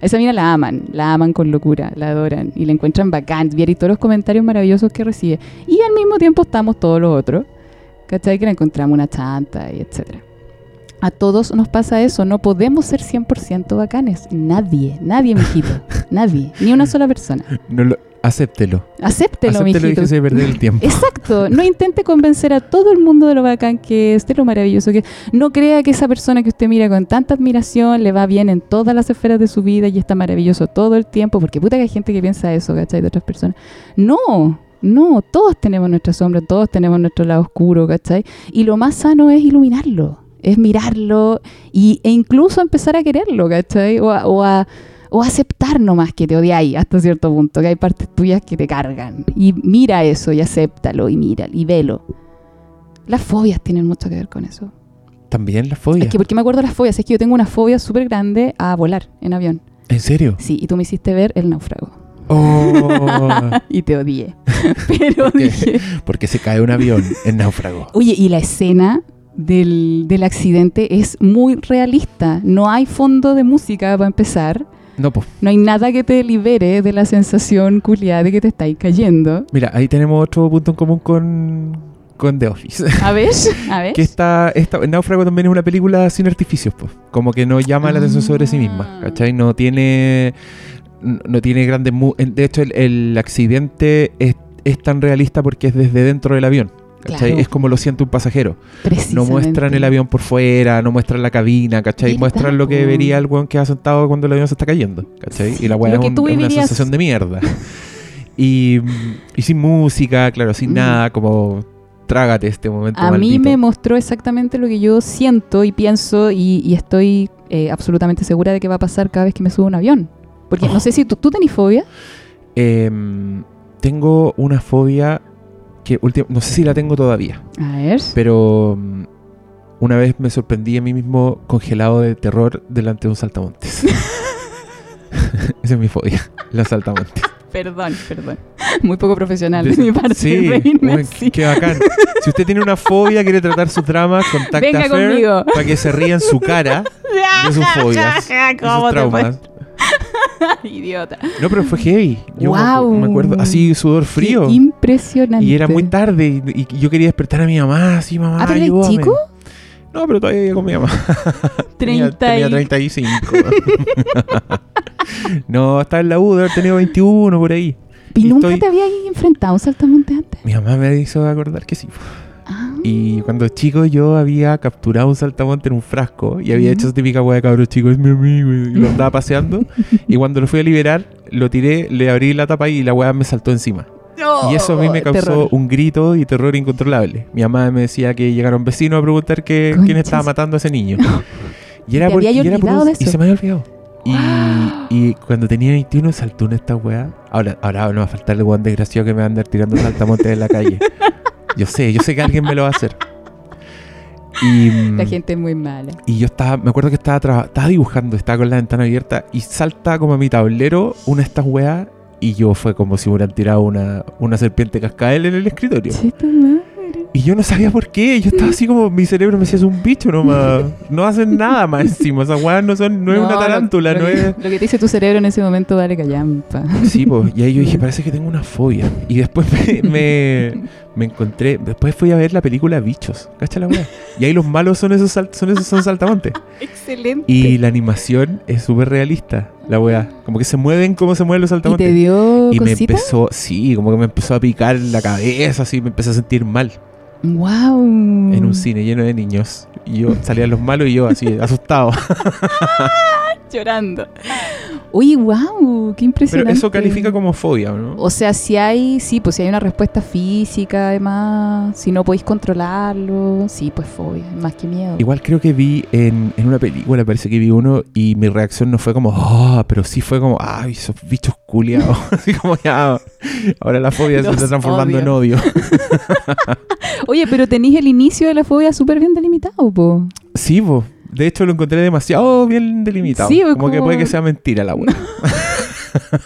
[laughs] esa mina la aman, la aman con locura, la adoran y la encuentran bacán. Y todos los comentarios maravillosos que recibe. Y al mismo tiempo estamos todos los otros, ¿cachai? Que la encontramos una chanta y etcétera. A todos nos pasa eso, no podemos ser 100% bacanes. Nadie, nadie, mijito. [laughs] nadie, ni una sola persona. No lo- acéptelo. Acéptelo, acéptelo y mijito. que se perder el tiempo. Exacto, no intente convencer a todo el mundo de lo bacán que es, de lo maravilloso que es. No crea que esa persona que usted mira con tanta admiración le va bien en todas las esferas de su vida y está maravilloso todo el tiempo, porque puta que hay gente que piensa eso, ¿cachai? De otras personas. No, no, todos tenemos nuestra sombra, todos tenemos nuestro lado oscuro, ¿cachai? Y lo más sano es iluminarlo, es mirarlo y, e incluso empezar a quererlo, ¿cachai? O a, o a- o aceptar nomás que te odiáis hasta cierto punto, que hay partes tuyas que te cargan. Y mira eso y acéptalo y mira y velo. Las fobias tienen mucho que ver con eso. También la fobia. Es que, ¿por qué me acuerdo de las fobias? Es que yo tengo una fobia súper grande a volar en avión. ¿En serio? Sí, y tú me hiciste ver el náufrago. Oh, [laughs] Y te odié. [laughs] Pero ¿Por qué? dije, porque se cae un avión en náufrago. oye, y la escena del, del accidente es muy realista. No hay fondo de música para empezar. No, pues. No hay nada que te libere de la sensación culiada de que te estáis cayendo. Mira, ahí tenemos otro punto en común con, con The Office. A ver, [laughs] a ver. que esta, esta Náufrago también es una película sin artificios, pues. Como que no llama la atención sobre sí misma, Ah. ¿cachai? No tiene no tiene grandes... De hecho, el, el accidente es, es tan realista porque es desde dentro del avión. ¿Cachai? Claro. Es como lo siente un pasajero. No muestran el avión por fuera, no muestran la cabina, ¿cachai? ¿Verdad, Muestran lo que vería el weón que ha sentado cuando el avión se está cayendo, ¿cachai? Sí, y la weá es, un- una sensación de mierda. [laughs] y, y sin música, claro, sin Mm. nada, como trágate este momento A mí me mostró exactamente lo que yo siento y pienso y, y estoy eh, absolutamente segura de que va a pasar cada vez que me subo a un avión. Porque Oh. no sé si tú, ¿tú tenés fobia. Em, tengo una fobia que últim- no sé si la tengo todavía, A ver. pero mm, una vez me sorprendí a mí mismo congelado de terror delante de un saltamontes. [laughs] Esa es mi fobia, los saltamontes. [laughs] Perdón, perdón. Muy poco profesional de, De- mi parte sí, reírme bueno, así. qué bacán. Si usted tiene una fobia, quiere tratar sus dramas, contacta Venga a Fer conmigo. para que se ría en su cara [laughs] de sus fobias, de ¿Cómo sus te traumas. [laughs] Idiota. No, pero fue heavy. Yo Guau. me acuerdo, así sudor frío. Qué impresionante. Y era muy tarde y, y yo quería despertar a mi mamá, así mamá, Ah, pero ayúdame". chico? No, pero todavía vivía con mi mamá. [laughs] tenía, 30 tenía y- 35. [laughs] no, estaba en la U, de haber tenido 21 por ahí. ¿Y y nunca estoy- te había enfrentado a un saltamonte antes? Mi mamá me hizo acordar que sí. Y cuando chico yo había capturado un saltamonte en un frasco y había hecho esa típica weá de cabros chicos, es mi amigo, y lo andaba [laughs] paseando. y cuando lo fui a liberar, lo tiré, le abrí la tapa y la weá me saltó encima. Y eso a mí me causó Oh, Terror. un grito y terror incontrolable. Mi mamá me decía que llegaron vecinos a preguntar que, quién estaba matando a ese niño. Y Te por- y era por un- de Y se me había olvidado. Y, y cuando tenía 21 saltó en esta weá. Ahora, ahora no va a faltar el weón desgraciado que me va a andar tirando saltamontes en la calle. [laughs] Yo sé, yo sé que alguien me lo va a hacer. Y, mm, La gente es muy mala. y yo estaba, me acuerdo que estaba, estaba dibujando, estaba con la ventana abierta y salta como a mi tablero una de estas weas y yo fue como si me hubieran tirado una, una serpiente cascabel en el escritorio. Sí, tu madre. Y yo no sabía por qué, yo estaba así como, mi cerebro me decía, es un bicho nomás, no hacen nada más encima, esas weas no son, no, es una lo- tarántula, lo no que- es... Lo que te dice tu cerebro en ese momento vale callampa. Sí, pues, y ahí yo dije, [laughs] parece que tengo una fobia. Y después me, me, [laughs] me encontré, después fui a ver la película Bichos, ¿cacha la wea? Y ahí los malos son esos, sal- son esos son saltamontes. [laughs] Excelente. Y la animación es súper realista, la weá. Como que se mueven como se mueven los ¿Y te saltamontes. dio Y me empezó, sí, como que me empezó a picar la cabeza, así, me empecé a sentir mal Wow. en un cine lleno de niños. Y yo salían los malos y yo así, [laughs] asustado. [laughs] Llorando. Oye, wow, qué Pero impresionante. eso califica como fobia, ¿o ¿no? O sea, si hay, sí, pues si hay una respuesta física, además, si no podéis controlarlo, sí, pues fobia, más que miedo. Igual creo que vi en, en una película, parece que vi uno y mi reacción no fue como, oh, pero sí fue como, ay, esos bichos culiados. [laughs] Así como ya, ahora la fobia se está transformando en odio. odio. [laughs] Oye, pero tenéis el inicio de la fobia súper bien delimitado, po. Sí, po. De hecho, lo encontré demasiado bien delimitado. Sí, como, como- que puede que sea mentira la wea. [laughs]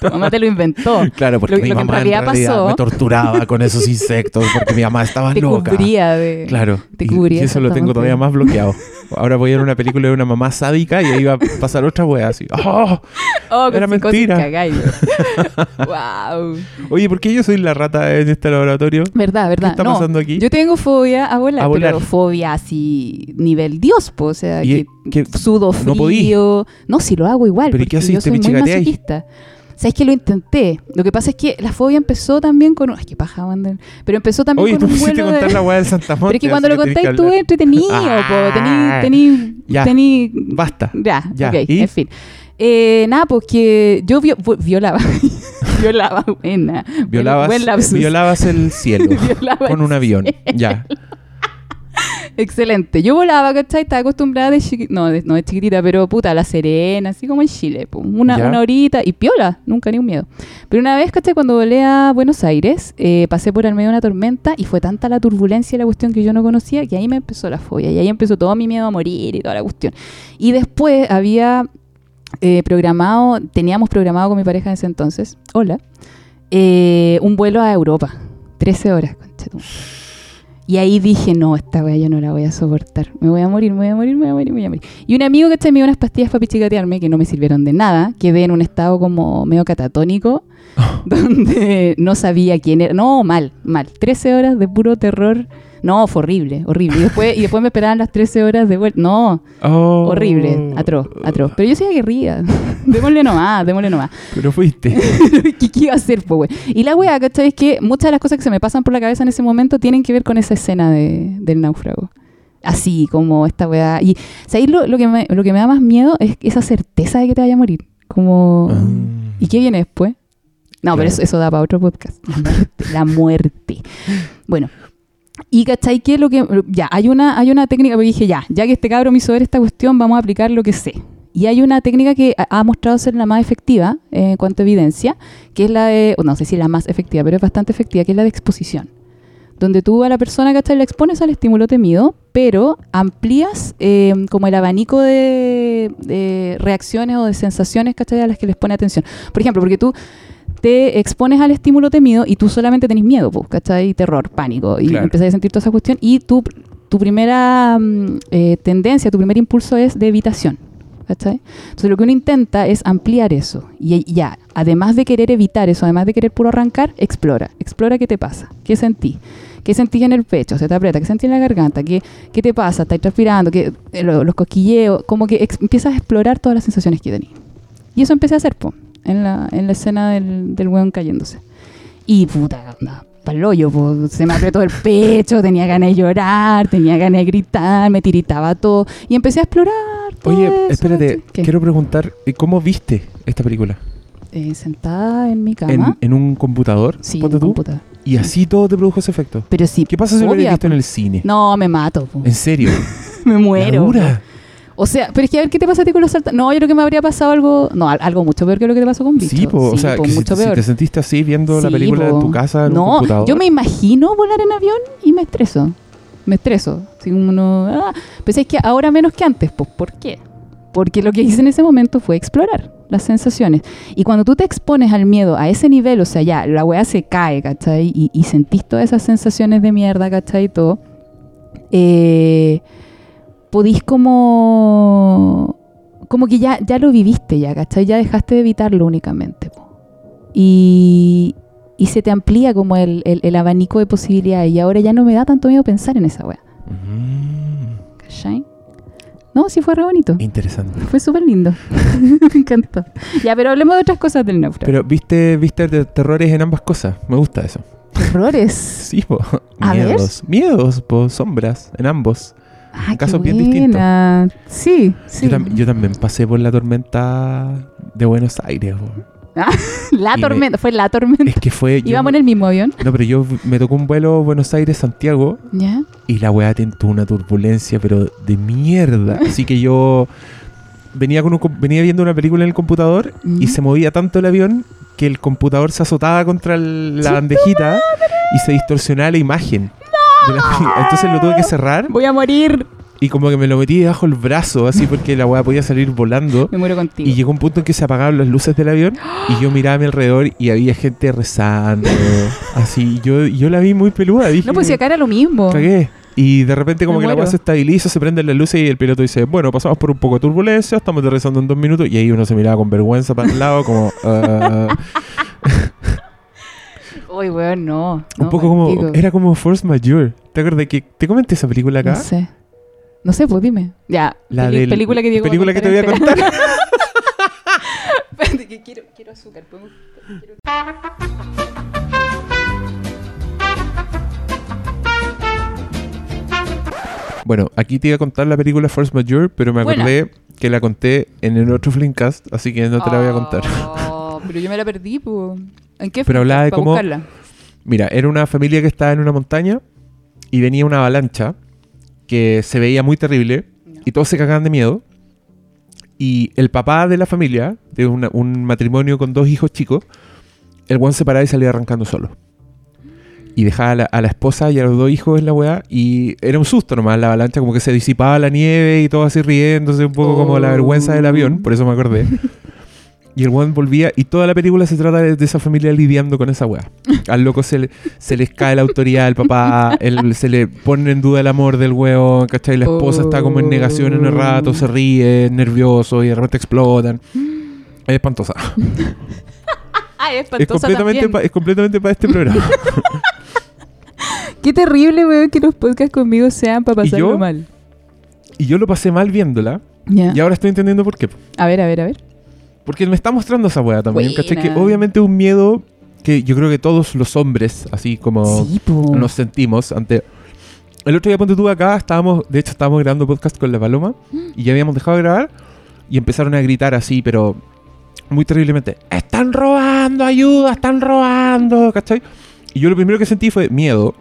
Tu mamá te lo inventó. [laughs] Claro, porque Lo- mi lo que en mamá en realidad realidad, pasó- me torturaba con esos insectos porque mi mamá estaba Te loca. cubría de... Claro, te cubría y, eso lo tengo todavía más bloqueado. Ahora voy a ver una película de una mamá sádica y ahí va a pasar otra wea así. [laughs] ¡Oh! Oh, Era mentira. wow. [laughs] Oye, ¿por qué yo soy la rata en este laboratorio? Verdad, verdad. ¿Qué está no, pasando aquí? Yo tengo fobia a volar, A volar. pero fobia así, nivel Dios, po. O sea, que, que- sudo no podí. frío. No, si lo hago igual. ¿Pero y qué porque yo soy muy masoquista. ¿Sabes que lo intenté? Lo que pasa es que la fobia empezó también con... Ay, qué paja, Wander. Pero empezó también Oye, con un pusiste vuelo contar de... la del Santa Monte. Pero es que cuando lo contáis tú es entretenido, Ah, po. Tení... Tení... ya. tení- Basta. ya, Ya, ok, ¿y? en fin. Eh, nada, pues que yo vu- violaba. [laughs] violaba, buena. Buen- Violabas, buen lapsus. violabas el [laughs] cielo Violaba con un avión. Ya. Excelente. Yo volaba, ¿cachai? Estaba acostumbrada de chiquitita, no, de, no de chiquitita, pero puta, La Serena, así como en Chile, una, horita y piola, nunca ni un miedo. Pero una vez, ¿cachai? Cuando volé a Buenos Aires, eh, pasé por el medio de una tormenta y fue tanta la turbulencia y la cuestión que yo no conocía que ahí me empezó la fobia y ahí empezó todo mi miedo a morir y toda la cuestión. Y después había eh, programado, teníamos programado con mi pareja en ese entonces, hola, eh, un vuelo a Europa, 13 horas. Y ahí dije, no, esta weá yo no la voy a soportar. Me voy a morir, me voy a morir, me voy a morir, me voy a morir. Y un amigo que me dio unas pastillas para pichicatearme que no me sirvieron de nada. Quedé en un estado como medio catatónico, [laughs] donde no sabía quién era. No, mal, mal. 13 horas de puro terror. No, fue horrible, horrible. Y después, y después me esperaban las 13 horas de vuelta. No, Oh. horrible, atroz, atroz. Pero yo soy aguerrida. [laughs] démosle nomás, démosle nomás. Pero fuiste. [laughs] ¿Qué, qué iba a hacer, güey? Y la wea, ¿cachai? Es que muchas de las cosas que se me pasan por la cabeza en ese momento tienen que ver con esa escena de, del náufrago. Así, como esta weá. Y ¿sabéis lo, lo, que me, lo que me da más miedo es esa certeza de que te vaya a morir. Como... Ah. ¿Y qué viene después? No, Claro. pero eso, eso da para otro podcast. La muerte. la muerte. Bueno. Y cachai que lo que. Ya, hay una, hay una técnica, porque dije, ya, ya que este cabro me hizo ver esta cuestión, vamos a aplicar lo que sé. Y hay una técnica que ha- mostrado ser la más efectiva eh, en cuanto a evidencia, que es la de. No sé si la más efectiva, pero es bastante efectiva, que es la de exposición. Donde tú a la persona, ¿cachai? Le expones al estímulo temido, pero amplías eh, como el abanico de, de reacciones o de sensaciones, ¿cachai? A las que les pone atención. Por ejemplo, porque tú te expones al estímulo temido y tú solamente tenés miedo, pues, ¿cachai? Terror, pánico, y Claro. empezás a sentir toda esa cuestión y tu, tu primera mm, eh, tendencia, tu primer impulso es de evitación, ¿cachai? Entonces lo que uno intenta es ampliar eso y ya, además de querer evitar eso, además de querer puro arrancar, explora, explora qué te pasa, qué sentí. ¿Qué sentís en el pecho? ¿Se te aprieta? ¿Qué sentís en la garganta? ¿Qué, qué te pasa? ¿Estás transpirando? ¿Qué, eh, lo- los cosquilleos? Como que empiezas a explorar todas las sensaciones que tenés. Y eso empecé a hacer, po, en la, en la escena del, del weón cayéndose. Y puta, onda, hoyo, po. se me apretó el pecho, tenía ganas de llorar, tenía ganas de gritar, me tiritaba todo y empecé a explorar. todo Oye, eso, espérate, ¿Qué? quiero preguntar, ¿y ¿cómo viste esta película? Eh, sentada en mi ¿En, cama. en un computador? sí, en un computador. Y así todo te produjo ese efecto. Pero sí. ¿Qué pasa si lo hubieras visto en el cine? No, me mato, po. ¿En serio? [laughs] me ¿La muero. O sea, pero es que a ver qué te pasa a ti con los saltos. No, yo creo que me habría pasado algo. No, al- algo mucho peor que lo que te pasó con Bicho. Sí, po, o sea, po, que si, mucho si peor. te sentiste así viendo la Sí, película po. en tu casa, en un no, computador. yo me imagino volar en avión y me estreso. Me estreso. Así como uno, ah, Pues es que ahora menos que antes. Pues, ¿Por qué? Porque lo que hice en ese momento fue explorar las sensaciones. Y cuando tú te expones al miedo a ese nivel, o sea, ya la weá se cae, ¿cachai? Y, y sentís todas esas sensaciones de mierda, ¿cachai? Y todo. Eh, podís como. Como que ya, ya lo viviste, ya, ¿cachai? Ya dejaste de evitarlo únicamente. po. Y, y se te amplía como el, el- el abanico de posibilidades. Y ahora ya no me da tanto miedo pensar en esa weá. Mm, ¿Cachai? No, sí fue re bonito. interesante. Fue súper lindo. [laughs] me encantó. Ya, pero hablemos de otras cosas del náufrago. Pero viste, viste terrores en ambas cosas. Me gusta eso. Errores. Sí, po. Miedos. Miedos, po, sombras, en ambos. Ah, casos bien distintos. Sí, sí. Yo, tam- yo también pasé por la tormenta de Buenos Aires. po. [laughs] la y me- tormenta, fue la tormenta. Es que fue. Íbamos en el mismo avión. No, pero yo me tocó un vuelo Buenos Aires-Santiago ¿Ya? y la weá ten- tuvo una turbulencia, pero de mierda. [laughs] Así que yo venía, con un com- venía viendo una película en el computador y se movía tanto el avión que el computador se azotaba contra el- la ¡Sí, bandejita y se distorsionaba la imagen. La. [laughs] Entonces lo tuve que cerrar Voy a morir. y como que me lo metí debajo del brazo, así porque la weá podía salir volando. Me muero contigo. Y llegó un punto en que se apagaron las luces del avión y yo miraba a mi alrededor y había gente rezando. [gasps] así, yo, yo la vi muy peluda. Dije, no, pues si acá era lo mismo. cagué. Y de repente como Me que la weá se estabiliza, se prenden las luces y el piloto dice, bueno, pasamos por un poco de turbulencia, estamos aterrizando en dos minutos. Y ahí uno se miraba con vergüenza para el lado, como... [laughs] ah, Uy, weón, no. un poco como... Era como Force Majeure. ¿Te acuerdas que te comenté esa película acá? No sé. No sé, pues dime. Ya. La del- película que Diego película que te voy a contar. Espérate, que quiero, quiero azúcar. ¿podemos- [laughs] quiero- Bueno, aquí te iba a contar la película Force Majeure, pero me acordé que la conté en el otro Flimcast, así que no te la voy a contar. Oh, pero yo me la perdí, pues. ¿En qué Pero hablaba de cómo- buscarla. Mira, era una familia que estaba en una montaña y venía una avalancha que se veía muy terrible y todos se cagaban de miedo. Y el papá de la familia, de una- un matrimonio con dos hijos chicos, el buen se paraba y salía arrancando solo. Y dejaba a la, a la esposa y a los dos hijos en la weá. Y era un susto nomás la avalancha, como que se disipaba la nieve y todo así riéndose, un poco como la vergüenza del avión, por eso me acordé. [laughs] Y el weón volvía, y toda la película se trata de, de esa familia lidiando con esa weá. [laughs] Al loco se, le- se les cae la autoridad del papá, se le pone en duda el amor del weón, ¿cachai? La esposa está como en negación en el rato, se ríe, nervioso, y de repente explotan. Es espantosa. [laughs] Ah, es Es espantosa completamente, es completamente para este programa. [laughs] Qué terrible, weón, que los podcasts conmigo sean para ¿Y pasarlo yo? mal. Y yo lo pasé mal viéndola, y ahora estoy entendiendo por qué. A ver, a ver, a ver. Porque me está mostrando esa weá también, ¿cachai? Que Buena. obviamente un miedo que yo creo que todos los hombres, así como Sí, nos sentimos ante... El otro día, ponte tú acá, estábamos, de hecho estábamos grabando podcast con la Paloma y ya habíamos dejado de grabar y empezaron a gritar así, pero muy terriblemente, están robando, ayuda, están robando, ¿cachai? Y yo lo primero que sentí fue miedo,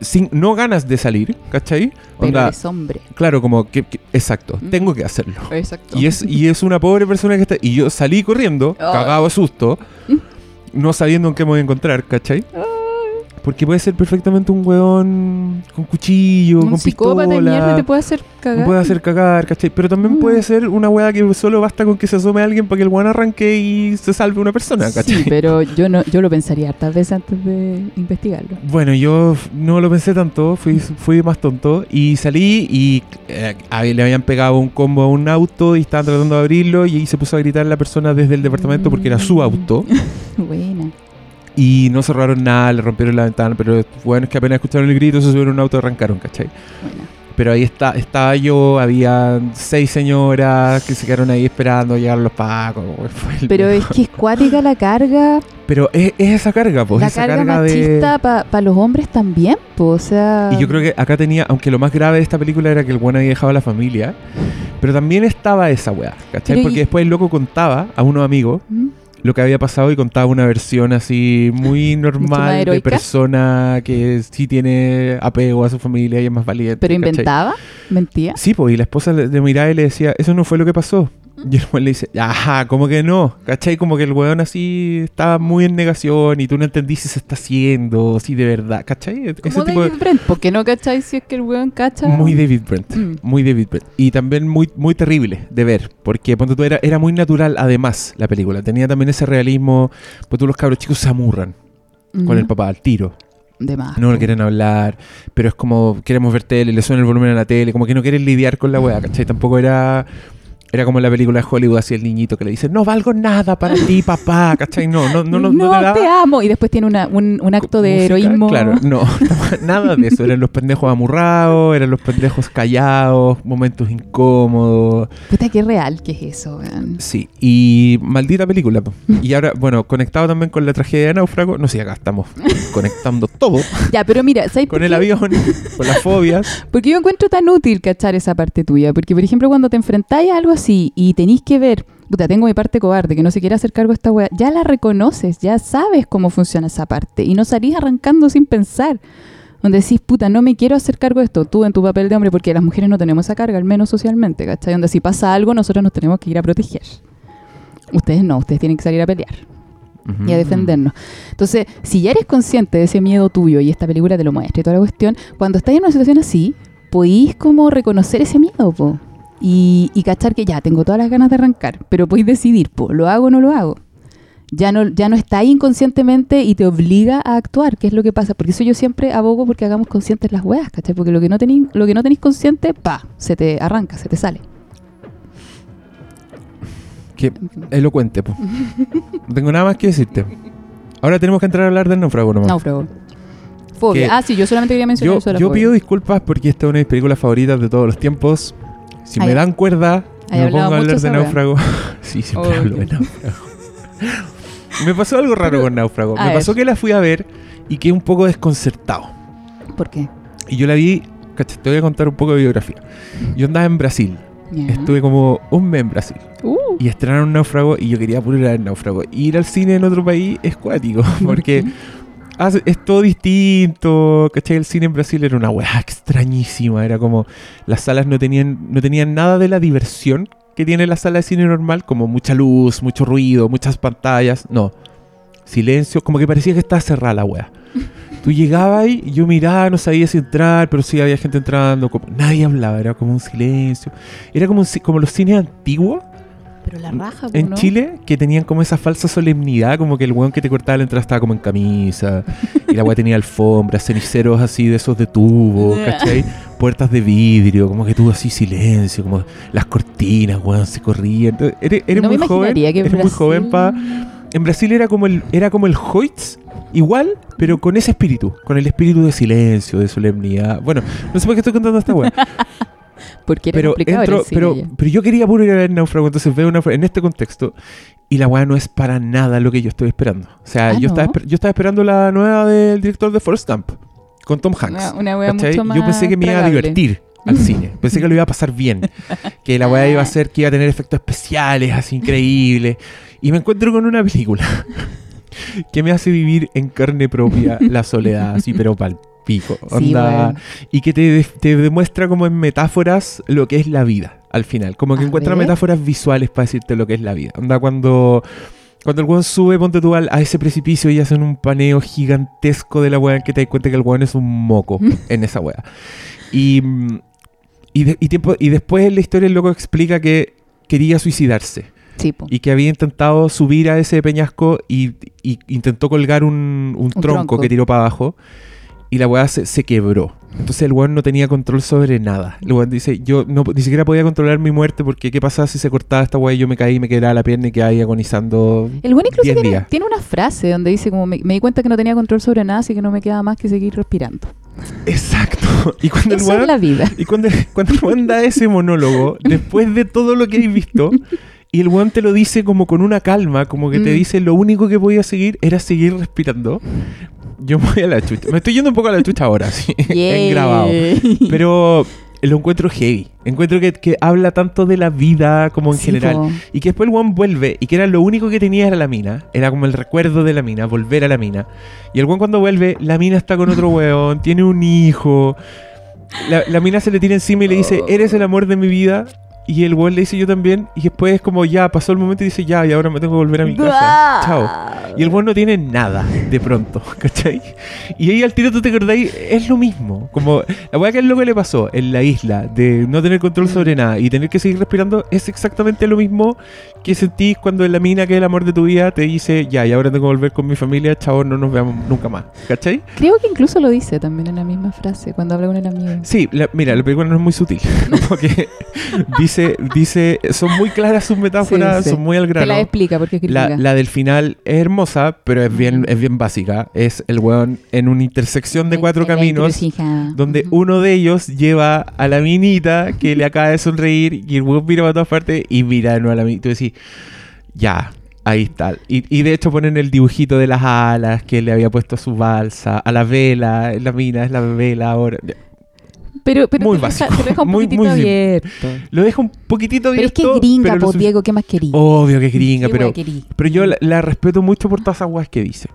sin, no ganas de salir, ¿cachai? Pero Onda, eres hombre. claro, como que, que- exacto, Mm. tengo que hacerlo. Exacto. Y es, y es una pobre persona que está. Y yo salí corriendo, Oh. cagado de susto, no sabiendo en qué me voy a encontrar, ¿cachai? Porque puede ser perfectamente un weón con cuchillo, un con psicópata de pistola. mierda te puede hacer cagar. puede hacer cagar, ¿cachai? Pero también Mm. puede ser una weá que solo basta con que se asome alguien para que el weón arranque y se salve una persona, ¿cachai? Sí, pero [laughs] yo no, yo lo pensaría hartas veces antes de investigarlo. Bueno, yo no lo pensé tanto, fui, fui más tonto y salí y eh, a- le habían pegado un combo a un auto y estaban tratando de abrirlo y ahí se puso a gritar la persona desde el departamento porque era su auto [laughs] Buena. Y no cerraron nada, le rompieron la ventana, pero bueno, es que apenas escucharon el grito, se subieron a un auto y arrancaron, ¿cachai? Pero ahí está, estaba yo, había seis señoras que se quedaron ahí esperando llegar los pacos. [laughs] Pero es que es cuática la carga. Pero es, es esa carga, pues. la esa carga, carga de- machista para los hombres también, pues, o sea... Y yo creo que acá tenía, aunque lo más grave de esta película era que el bueno había dejado a la familia, pero también estaba esa weá, ¿cachai? Pero Porque y- después el loco contaba a unos amigos ¿Mm? Lo que había pasado y contaba una versión así muy normal de persona que sí tiene apego a su familia y es más valiente. ¿Pero inventaba? ¿Mentía? Sí, pues, y la esposa miraba y le decía, eso no fue lo que pasó. Y el weón le dice, ajá, como que no, ¿cachai? Como que el weón así estaba muy en negación y tú no entendí si se está haciendo, si de verdad, ¿cachai? Ese Como tipo de- David Brent, ¿por qué no cacháis si es que el weón cacha? Muy David Brent. Mm. Muy David Brent. Y también muy, muy terrible de ver. Porque ponte tú, era, era muy natural, además, la película. Tenía también ese realismo. Pues tú, los cabros chicos se amurran con el papá al tiro. De más. No le quieren hablar. Pero es como, queremos ver tele, le suena el volumen a la tele. Como que no quieren lidiar con la weá, ¿cachai? Tampoco era. Era como en la película de Hollywood, así el niñito que le dice, no valgo nada para ti, [laughs] papá, ¿cachai? No, no, no, no, no te amo. Y después tiene una- un, un acto de heroísmo. Claro, no, [laughs] nada de eso. Eran los pendejos amurrados, eran los pendejos callados, momentos incómodos. Puta, qué real que es eso. Sí, y maldita película. [laughs] Y ahora, bueno, conectado también con la tragedia de Náufrago, no sé, acá estamos conectando todo Ya, pero mira, ¿sabes por con el avión, con las fobias. Porque yo encuentro tan útil cachar esa parte tuya. Porque, por ejemplo, cuando te enfrentáis a algo así y tenéis que ver, puta, tengo mi parte cobarde, que no se quiere hacer cargo de esta wea, ya la reconoces, ya sabes cómo funciona esa parte. Y no salís arrancando sin pensar. Donde decís, puta, no me quiero hacer cargo de esto, tú en tu papel de hombre, porque las mujeres no tenemos esa carga, al menos socialmente, ¿cachai? Donde si pasa algo, nosotros nos tenemos que ir a proteger. Ustedes no, ustedes tienen que salir a pelear y a defendernos. Entonces, si ya eres consciente de ese miedo tuyo y esta película te lo muestra y toda la cuestión, cuando estás en una situación así, podéis como reconocer ese miedo, po. Y, y cachar que ya, tengo todas las ganas de arrancar, pero podéis decidir, po, ¿lo hago o no lo hago? Ya no, ya no está ahí inconscientemente y te obliga a actuar, que es lo que pasa. Porque eso yo siempre abogo porque hagamos conscientes las weas, ¿cachai? Porque lo que no tenéis, lo que no tenéis consciente, pa, se te arranca, se te sale. Qué elocuente, po. No tengo nada más que decirte. Ahora tenemos que entrar a hablar del náufrago nomás. Náufrago. Fobia. Ah, sí, yo solamente quería mencionar Yo, eso de la yo fobia. pido disculpas porque esta es una de mis películas favoritas de todos los tiempos. Si Ay, me dan cuerda, me pongo a hablar de náufrago. [laughs] sí, siempre Oh, hablo de náufrago. me pasó algo raro con náufrago. Me ver. pasó que la fui a ver y quedé un poco desconcertado. ¿Por qué? Y yo la vi, cacha, te voy a contar un poco de biografía. Yo andaba en Brasil. Estuve como un mes en Brasil. Uh, Y estrenaron náufrago y yo quería puro ir a ver náufrago. Y ir al cine en otro país es cuático. [laughs] Porque es todo distinto. ¿Cachai? El cine en Brasil era una weá extrañísima. Era como. Las salas no tenían, no tenían nada de la diversión que tiene la sala de cine normal. Como mucha luz, mucho ruido, muchas pantallas. No. Silencio. Como que parecía que estaba cerrada la weá. Tú llegabas ahí yo miraba, no sabía si entrar, pero sí había gente entrando. como- nadie hablaba, era como un silencio. Era como, un como los cines antiguos pero la raja, en ¿no? Chile que tenían como esa falsa solemnidad, como que el weón que te cortaba la entrada estaba como en camisa, y la weá tenía alfombras, ceniceros así de esos de tubo, [laughs] ¿cachai? Puertas de vidrio, como que tuvo así silencio, como las cortinas, weón, se corrían. Eres, eres no muy joven, que eres muy Brasil- joven pa... En Brasil era como el, era como el Hoyts, igual, pero con ese espíritu, con el espíritu de silencio, de solemnidad. Bueno, no sé por qué estoy contando esta weá. [laughs] Porque era pero complicado entro, el cine pero, pero yo quería puro ir a ver Náufrago, entonces veo Náufrago en este contexto y la weá no es para nada lo que yo estoy esperando. O sea, Ah, yo, estaba, yo estaba esperando la nueva del director de Forrest Gump con Tom Hanks. Una, una mucho más Yo pensé que me iba a divertir al [laughs] cine. Pensé que lo iba a pasar bien. [laughs] Que la weá iba a ser que iba a tener efectos especiales, así increíbles. Y me encuentro con una película [laughs] que me hace vivir en carne propia la soledad, así, pero pal pico. Sí, Onda, weón. y que te, te demuestra como en metáforas lo que es la vida al final. Como que A encuentra ver. metáforas visuales para decirte lo que es la vida. Onda cuando, cuando el weón sube, ponte tú al- a ese precipicio y hacen un paneo gigantesco de la weá en que te das cuenta que el weón es un moco [laughs] en esa weá. Y, y, de- y tiempo, y después en la historia el loco explica que quería suicidarse Sí, y que había intentado subir a ese peñasco y, y intentó colgar un, un tronco, tronco. que tiró para abajo y la weá se, se quebró. Entonces el weón no tenía control sobre nada. El weón dice, yo no, ni siquiera podía controlar mi muerte porque qué pasaba si se cortaba esta weá y yo me caí, me quedaba la pierna y quedaba ahí agonizando El buen incluso 10 tiene, días. tiene una frase donde dice como me, me di cuenta que no tenía control sobre nada, así que no me queda más que seguir respirando. Exacto. [laughs] Y cuando el Eso es weón la vida. Y cuando, cuando el weón da ese monólogo, [laughs] después de todo lo que hay visto, y el weón te lo dice como con una calma, como que te Mm. dice lo único que podía seguir era seguir respirando. Yo me voy a la chucha. Me estoy yendo un poco a la chucha ahora, sí, [laughs] en grabado. Pero lo encuentro heavy. Encuentro que, que habla tanto de la vida como en Sí, general. po. Y que después el one vuelve y que era lo único que tenía era la mina. Era como el recuerdo de la mina, volver a la mina. Y el one cuando vuelve, la mina está con otro weón, tiene un hijo. La, la mina se le tira encima y le dice, eres el amor de mi vida. Y el weón le dice yo también. Y después es como ya, pasó el momento y dice ya, y ahora me tengo que volver a mi casa. Chao. Y el weón no tiene nada de pronto, [laughs] ¿cachai? Y ahí al tiro tú te acordáis, es lo mismo. Como la weá que al loco le pasó en la isla de no tener control sobre nada y tener que seguir respirando es exactamente lo mismo que sentís cuando la mina que es el amor de tu vida te dice ya, y ahora tengo que volver con mi familia, chao, no nos veamos nunca más, ¿cachai? Creo que incluso lo dice también en la misma frase cuando habla con el amigo. Sí, la- mira, la película no es muy sutil. [laughs] Porque [laughs] dice, dice, son muy claras sus metáforas, Sí, sí. son muy al Te grano. la explica porque es La, la del final es hermosa, pero es bien, es bien básica. Es el weón en una intersección de cuatro caminos, donde uno de ellos lleva a la minita que le acaba de sonreír y el weón mira para todas partes y mira de nuevo a la minita. Y tú decís, ya, ahí está. Y, y de hecho ponen el dibujito de las alas que le había puesto a su balsa, a la vela, la mina es la vela ahora. Pero, pero Muy te, deja, básico, te deja un muy- poquitito muy abierto. Lo deja un poquitito Pero es que abierto, gringa, sufic- Diego, ¿qué más querí? Obvio que es gringa, ¿Qué pero, pero yo la, la respeto mucho por todas esas weas que dice.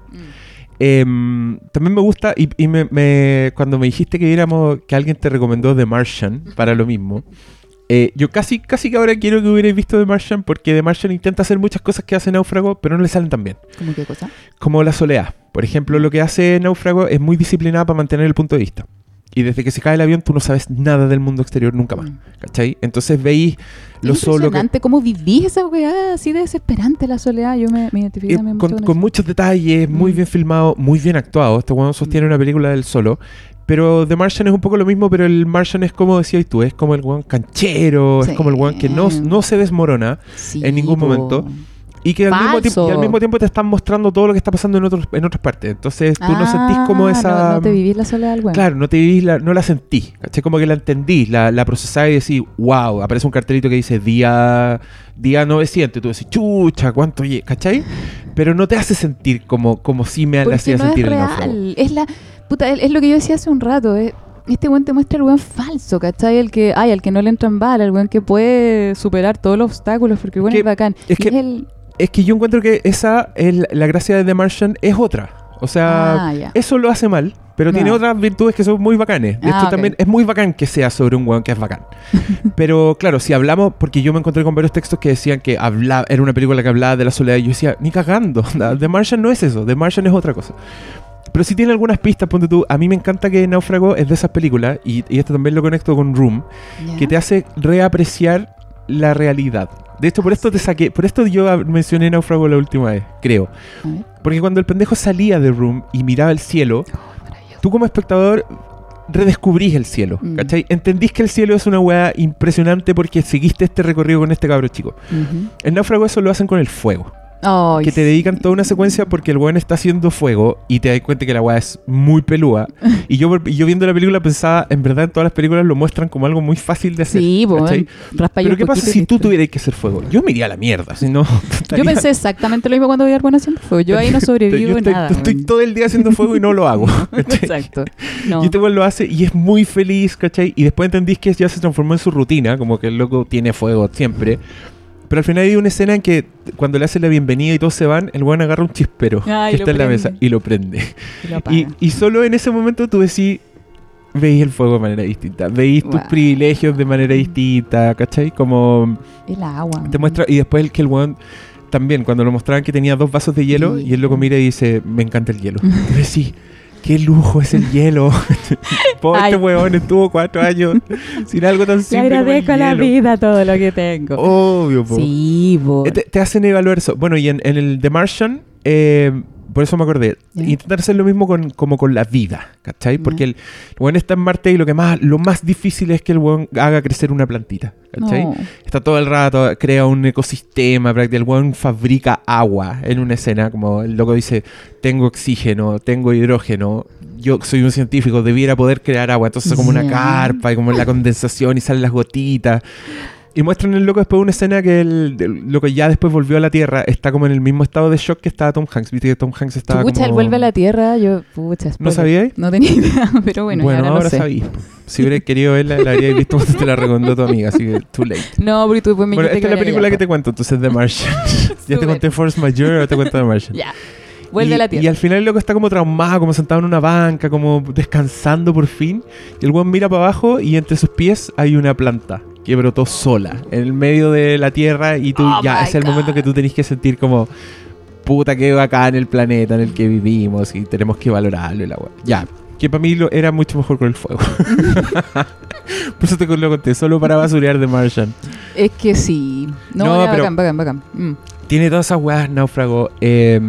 Em, también me gusta, y, y me, me- cuando me dijiste que viéramos, que alguien te recomendó The Martian para lo mismo, eh, yo casi, casi que ahora quiero que hubierais visto The Martian, porque The Martian intenta hacer muchas cosas que hace Náufrago, pero no le salen tan bien. ¿Cómo qué cosa? Como la soleá. Por ejemplo, lo que hace Náufrago es muy disciplinada para mantener el punto de vista. Y desde que se cae el avión, tú no sabes nada del mundo exterior nunca más. Mm. ¿Cachai? Entonces veis lo solo que. Impresionante cómo vivís esa weá así de desesperante la soledad. Yo me, me identifico Eh, también con, mucho con, muchos detalles, muy Mm. bien filmado, muy bien actuado. Este weón sostiene una película del solo. Pero The Martian es un poco lo mismo, pero el Martian es como decías tú, es como el weón canchero, es como el weón que no, no se desmorona Sí, en ningún po. momento. y que al mismo, tiempo, Falso. y al mismo tiempo te están mostrando todo lo que está pasando en, otros, en otras partes. Entonces tú no sentís Ah, como esa... No, no te vivís la soledad del weón. Claro, no te vivís la, no la sentí, ¿cachai? Como que la entendí, la, la procesás y decís, wow, aparece un cartelito que dice día, día 900, y tú decís, chucha, ¿cuánto lle-?", ¿cachai? Pero no te hace sentir como, como si me Porque hacía no sentir es el real. Es la puta, es lo que yo decía hace un rato. es- este weón te muestra el weón falso, ¿cachai? El que, ay, al que no le entran balas, el weón que puede superar todos los obstáculos, porque el Que- es bacán. es que- el- Es que yo encuentro que esa, es la, la gracia de The Martian es otra. O sea, Ah, eso lo hace mal, pero tiene otras virtudes que son muy bacanes. De Ah, hecho, ok. también es muy bacán que sea sobre un weón que es bacán. [laughs] pero claro, si hablamos, porque yo me encontré con varios textos que decían que habla, era una película que hablaba de la soledad, y yo decía, ni cagando, [laughs] The Martian no es eso, The Martian es otra cosa. Pero si tiene algunas pistas, ponte tú, a mí me encanta que Náufrago es de esas películas, y, y esto también lo conecto con Room, que te hace reapreciar la realidad. De hecho, por esto te saqué, por esto yo mencioné Náufrago la última vez, creo. Porque cuando el pendejo salía de Room y miraba el cielo, Maravilloso. tú como espectador redescubrís el cielo, Mm. ¿cachai? Entendís que el cielo es una weá impresionante porque seguiste este recorrido con este cabro chico. El náufrago eso lo hacen con el fuego. Que te dedican toda una secuencia porque el weón está haciendo fuego y te das cuenta que la weá es muy pelúa. [laughs] y yo, viendo la película pensaba, en verdad en todas las películas lo muestran como algo muy fácil de hacer. Sí, pues, raspa ahí Pero ¿qué pasa si tú tuvieras que hacer fuego? Yo me iría a la mierda, si no... [laughs] Yo pensé exactamente lo mismo cuando vi a Arbuena haciendo fuego. Yo ahí no [laughs] sobrevivo yo estoy, nada. estoy todo el día haciendo fuego y no lo hago. Exacto. No. Y este weón lo hace y es muy feliz, ¿cachai? Y después entendís que ya se transformó en su rutina, como que el loco tiene fuego siempre. Pero al final hay una escena en que cuando le hace la bienvenida y todos se van, el weón agarra un chispero Ah, que está en la mesa y lo prende. Y lo apaga. Y, y solo en ese momento tú decís, veis el fuego de manera distinta, veis tus privilegios de manera distinta, ¿cachai? Como El agua. te muestra, y después el que el weón también, cuando lo mostraban que tenía dos vasos de hielo, Sí. y el loco mira y dice, me encanta el hielo. [laughs] Decís, qué lujo es el hielo. [laughs] Este weón estuvo cuatro años [laughs] sin algo tan Le simple. como el agradezco a la hielo. vida todo lo que tengo. Obvio, po. sí, po. Eh, Te, te hacen evaluar eso. Bueno, y en, en el The Martian, eh, por eso me acordé. Ya. Intentar hacer lo mismo con, como con la vida, ¿cachai? Porque el, el weón está en Marte y lo que más, lo más difícil es que el weón haga crecer una plantita, ¿cachai? No. Está todo el rato, crea un ecosistema, el weón fabrica agua en una escena, como el loco dice, tengo oxígeno, tengo hidrógeno, yo soy un científico, debiera poder crear agua, entonces como una carpa y como la condensación y salen las gotitas. Y muestran el loco después una escena que el, el loco ya después volvió a la Tierra, está como en el mismo estado de shock que estaba Tom Hanks, viste que Tom Hanks estaba Pucha, como... él vuelve a la Tierra, yo, pucha, ¿No sabíais? No tenía idea, [laughs] pero bueno, y ahora, ahora lo sé. sabí. Si hubiera querido verla, la habría visto cuando te la recomendó tu amiga, así que too late. No, porque tú después me Bueno, esta es la película que te cuento, entonces The Martian. [laughs] ya te conté Force Majeure, ahora te cuento The Martian. Ya. Vuelve y, a la Y Tierra. al final el loco está como traumado, como sentado en una banca, como descansando por fin. Y el weón mira para abajo y entre sus pies hay una planta que brotó sola en el medio de la Tierra y tú Oh ya es el God. momento que tú tenés que sentir como puta que bacán el planeta en el que vivimos y tenemos que valorarlo y la weá. Ya, que para mí lo, era mucho mejor con el fuego. [laughs] por eso te lo conté, solo para basurear de Martian. Es que sí. No, No, pero- bacán, bacán, bacán. Mm. Tiene todas esas weas, náufrago. eh,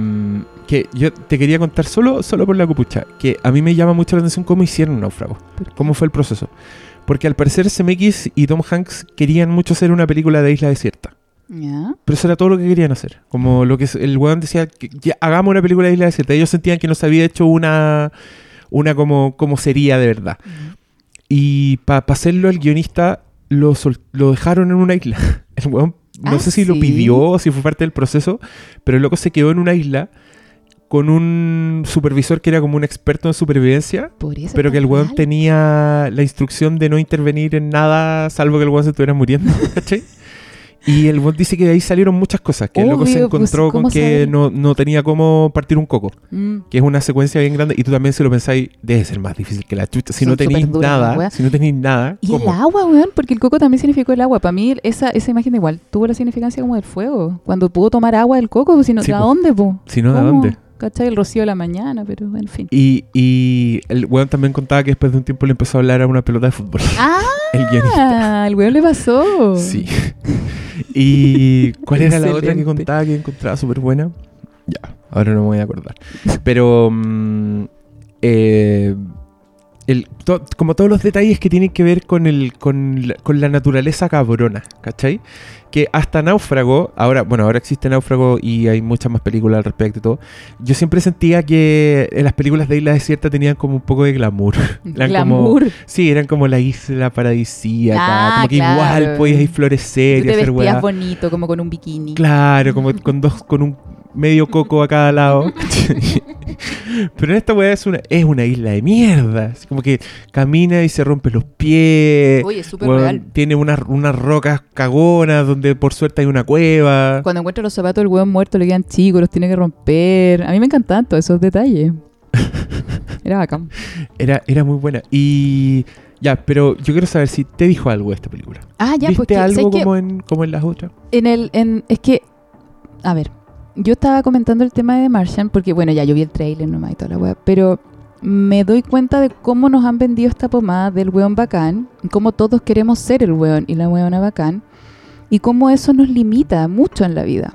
que yo te quería contar solo, solo por la cupucha. Que a mí me llama mucho la atención cómo hicieron náufrago. Cómo fue el proceso. Porque al parecer CMX y Tom Hanks querían mucho hacer una película de isla desierta. Ya. Pero eso era todo lo que querían hacer. Como lo que el weón decía, que ya, hagamos una película de isla desierta. Ellos sentían que no se había hecho una, una como, como sería de verdad. Y para hacerlo, el guionista lo, sol- lo dejaron en una isla. [laughs] El weón, no Ah, sé si lo ¿sí? pidió o si fue parte del proceso, pero el loco se quedó en una isla con un supervisor que era como un experto en supervivencia, pero que el weón mal. tenía la instrucción de no intervenir en nada salvo que el weón se estuviera muriendo, [laughs] ¿cachai? Y el weón dice que de ahí salieron muchas cosas, que el loco se Obvio, pues, encontró con ¿cómo que no, no tenía cómo partir un coco, Mm. que es una secuencia bien grande, y tú también si lo pensáis, debe ser más difícil que la chucha. Si Son no tenéis nada, si no tenéis nada, Y el agua, weón, porque el coco también significó el agua. Para mí, esa, esa imagen igual tuvo la significancia como del fuego. Cuando pudo tomar agua del coco, pues, si no, Sí, ¿a po. dónde, po? Si no, ¿a ¿Cómo? dónde? ¿Cachai? El rocío de la mañana, pero en fin. Y, y el weón también contaba que después de un tiempo le empezó a hablar a una pelota de fútbol. ¡Ah! [laughs] El guionista. El weón le pasó. Sí. [laughs] ¿Y cuál era la otra que contaba que encontraba súper buena? Ya, ahora no me voy a acordar. Pero mm, eh, el, to- como todos los detalles que tienen que ver con, el, con, la, con la naturaleza cabrona, ¿cachai? Que hasta Náufrago, ahora, bueno, ahora existe Náufrago y hay muchas más películas al respecto y todo. Yo siempre sentía que en las películas de Isla Desierta tenían como un poco de glamour. [laughs] Eran como- Glamour. Sí, eran como la isla paradisíaca. Ah, como que claro. igual podías ir florecer Tú y te hacer vestías bonito, como con un bikini. Claro, como [laughs] con dos, con un medio coco a cada lado. [laughs] Pero en esta weá es una, es una isla de mierda. Es como que camina y se rompe los pies. Oye, es súper real. Tiene unas, unas rocas cagonas donde por suerte hay una cueva. Cuando encuentra los zapatos del weón muerto, le quedan chicos, los tiene que romper. A mí me encantaban todos esos detalles. [laughs] Era bacán. Era, era muy buena. Y ya, pero yo quiero saber si te dijo algo esta película. Ah, ya, ¿Viste pues que, algo como en, como en las otras? En el, en, es que, a ver, yo estaba comentando el tema de Martian, porque bueno, ya yo vi el trailer nomás y toda la weá, pero me doy cuenta de cómo nos han vendido esta pomada del weón bacán, cómo todos queremos ser el weón y la weona bacán, y cómo eso nos limita mucho en la vida.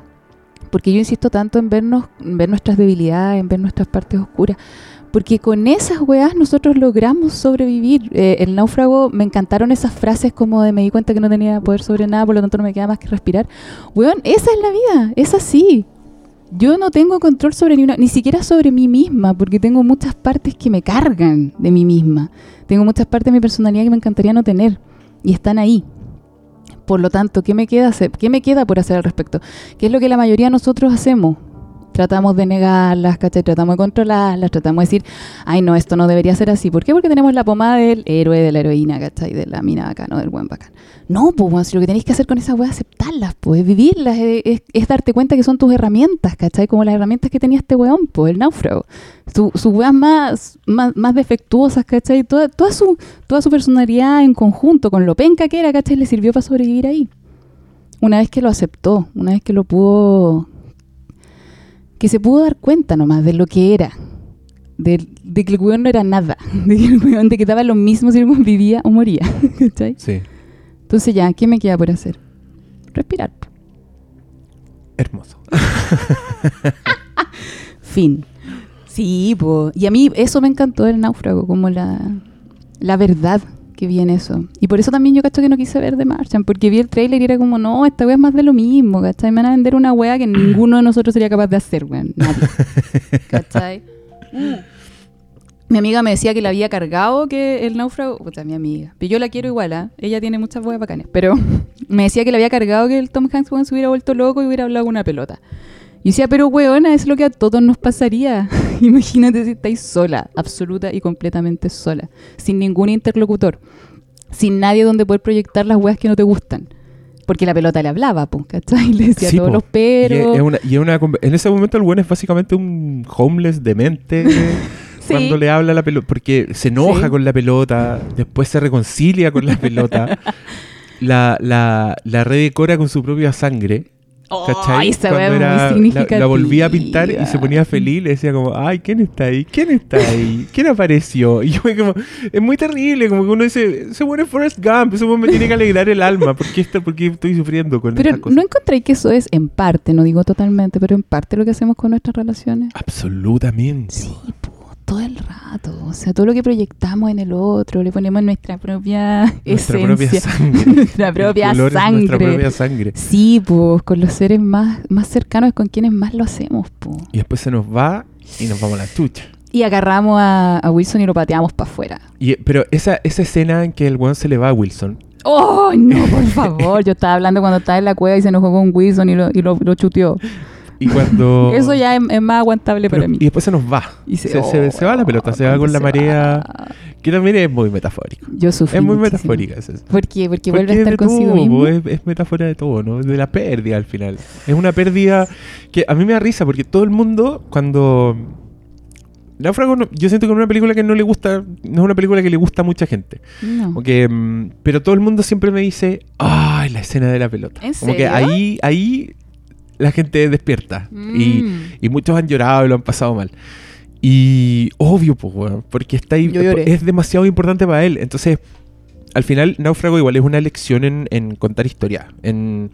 Porque yo insisto tanto en vernos, ver nuestras debilidades, en ver nuestras partes oscuras. Porque con esas weas nosotros logramos sobrevivir. Eh, el náufrago, me encantaron esas frases como de me di cuenta que no tenía poder sobre nada, por lo tanto no me queda más que respirar. Weón, esa es la vida, es así. Yo no tengo control sobre ni una, ni siquiera sobre mí misma, porque tengo muchas partes que me cargan de mí misma. Tengo muchas partes de mi personalidad que me encantaría no tener. Y están ahí. Por lo tanto, ¿qué me queda? ¿Qué me queda por hacer al respecto? ¿Qué es lo que la mayoría de nosotros hacemos? Tratamos de negarlas, ¿cachai? Tratamos de controlarlas, tratamos de decir, ay no, esto no debería ser así. ¿Por qué? Porque tenemos la pomada del héroe, de la heroína, ¿cachai? De la mina bacán, ¿no? Del buen bacán. No, pues, lo que tenéis que hacer con esas weas es aceptarlas, pues, es vivirlas, es, darte cuenta que son tus herramientas, ¿cachai? Como las herramientas que tenía este weón, pues, el náufrago. Su- Sus weas más, más, más defectuosas, ¿cachai? Toda, toda, su, toda su personalidad en conjunto, con lo penca que era, ¿cachai? Le sirvió para sobrevivir ahí. Una vez que lo aceptó, una vez que lo pudo que se pudo dar cuenta nomás de lo que era. De, de que el weón no era nada. [laughs] De que el weón de que daba lo mismo si el weón vivía o moría. [laughs] ¿cachai? Sí. Entonces ya, ¿qué me queda por hacer? Respirar. Hermoso. [laughs] Fin. Sí, po. y a mí eso me encantó del náufrago, como la, la verdad que vi en eso. Y por eso también yo cacho que no quise ver The Martian, porque vi el trailer y era como, no, esta wea es más de lo mismo, ¿cachai? Me van a vender una wea que ninguno de nosotros sería capaz de hacer, weón. Nadie. [laughs] ¿Cachai? Mi amiga me decía que la había cargado que el náufrago. Puta, mi amiga. Pero yo la quiero igual, ¿ah? Ella tiene muchas weas bacanes. Pero [laughs] me decía que le había cargado que el Tom Hanks se hubiera vuelto loco y hubiera hablado con una pelota. Y decía, pero weona, es lo que a todos nos pasaría. [laughs] Imagínate si estáis sola, absoluta y completamente sola, sin ningún interlocutor, sin nadie donde poder proyectar las weas que no te gustan. Porque la pelota le hablaba, pues, ¿cachai? [laughs] Le decía Sí, todos po. los Y es- una- y es una en ese momento el bueno es básicamente un homeless demente [laughs] Sí. cuando le habla la pelota, porque se enoja Sí. con la pelota, después se reconcilia con la pelota, la, la, la redecora con su propia sangre. ¿Cachai? Cuando wea es era- muy la, la volvía a pintar y se ponía feliz, le decía como, ay, ¿quién está ahí? ¿Quién está ahí? ¿Quién apareció? [laughs] Y yo como, es muy terrible, como que uno dice, ese bueno es Forrest Gump, ese bueno me tiene que alegrar el alma, ¿por qué, está- por qué estoy sufriendo con Pero no encontré que eso es en parte, no digo totalmente, pero en parte lo que hacemos con nuestras relaciones. Absolutamente. Sí, po, todo el rato. O sea, todo lo que proyectamos en el otro, le ponemos nuestra propia Nuestra esencia. propia [laughs] sangre. nuestra propia sangre. Nuestra propia sangre. Sí, pues con los seres más, más cercanos con quienes más lo hacemos, po. Y después se nos va y nos vamos a la tucha. Y agarramos a, a Wilson y lo pateamos para afuera. Y, pero esa, esa escena en que el weón se le va a Wilson. ¡Oh, no, por [laughs] favor! Yo estaba hablando cuando estaba en la cueva y se enojó con Wilson y lo, y lo, lo chuteó. Y cuando. [laughs] Eso ya es, es más aguantable pero- para mí. Y después se nos va. Y se, se- se va la pelota, se va con la marea. Que también es muy metafórico. Yo sufrí Es muy muchísimo. metafórica. Es eso. ¿Por qué? Porque, Porque vuelve a es estar consigo todo, mismo. es, es metáfora de todo, ¿no? De la pérdida al final. Es una pérdida que a mí me da risa porque todo el mundo cuando... Náufrago, no- yo siento que es una película que no le gusta, no es una película que le gusta a mucha gente. No. Como que, mm, pero todo el mundo siempre me dice, ay, la escena de la pelota. ¿En Como que serio? ahí, ahí la gente despierta. Y, Mm. y muchos han llorado y lo han pasado mal. Y obvio, pues, weón, porque está ahí, es demasiado importante para él. Entonces, al final, Náufrago igual es una lección en, en contar historia, en,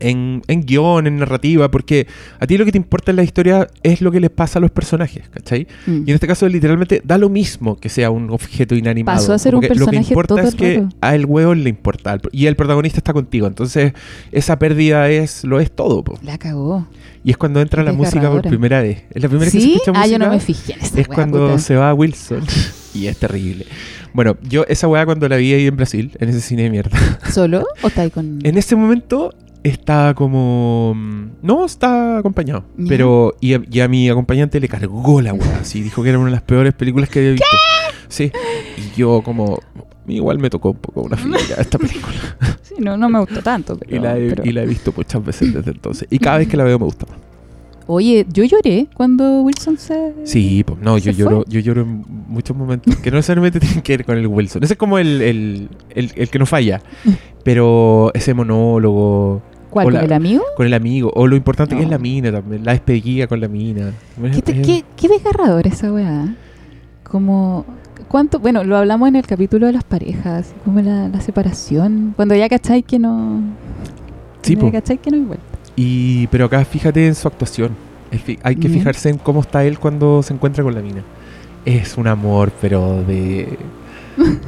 en, en guion, en narrativa, porque a ti lo que te importa en la historia es lo que les pasa a los personajes, ¿cachai? Mm. Y en este caso, literalmente, da lo mismo que sea un objeto inanimado. Pasó a ser Como un que Lo que personaje importa todo es que a el hueón le importa. Y el protagonista está contigo. Entonces, esa pérdida es lo es todo. po. La cagó. Y es cuando entra la música por primera vez. Es la primera vez que se ¿Sí? escucha Ah, música. yo no me fijé en esa es cuando puta. se va Wilson. [laughs] y es terrible. Bueno, yo esa weá cuando la vi ahí en Brasil, en ese cine de mierda. ¿Solo o [laughs] está ahí con...? En ese momento estaba como... mm, No, está acompañado. Pero... Y a, y a mi acompañante le cargó la weá. Así dijo que era una de las peores películas que había visto. Sí. Y yo como... Igual me tocó un poco una fibra esta película. [laughs] Sí, no, no me gustó tanto, pero... [laughs] y, la he, pero- y la he visto muchas veces desde entonces. Y cada vez que la veo me gusta más. Oye, yo lloré cuando Wilson se... Sí, pues no, yo ¿Se lloro, yo lloro en muchos momentos que no necesariamente [laughs] tienen que ver con el Wilson. Ese es como el, el, el- el que no falla. Pero ese monólogo ¿Cuál? ¿Con el amigo? con el amigo, o lo importante que es la mina también, la despedida con la mina. ¿Qué, te- qué, qué desgarrador esa weá. Como... ¿Cuánto? Bueno, lo hablamos en el capítulo de las parejas, como la, la separación. Cuando ya cacháis que no... Sí, cuando ya cacháis que no hay vuelta. Y, pero acá fíjate en su actuación. Hay que fijarse en cómo está él cuando se encuentra con la mina. Es un amor, pero de.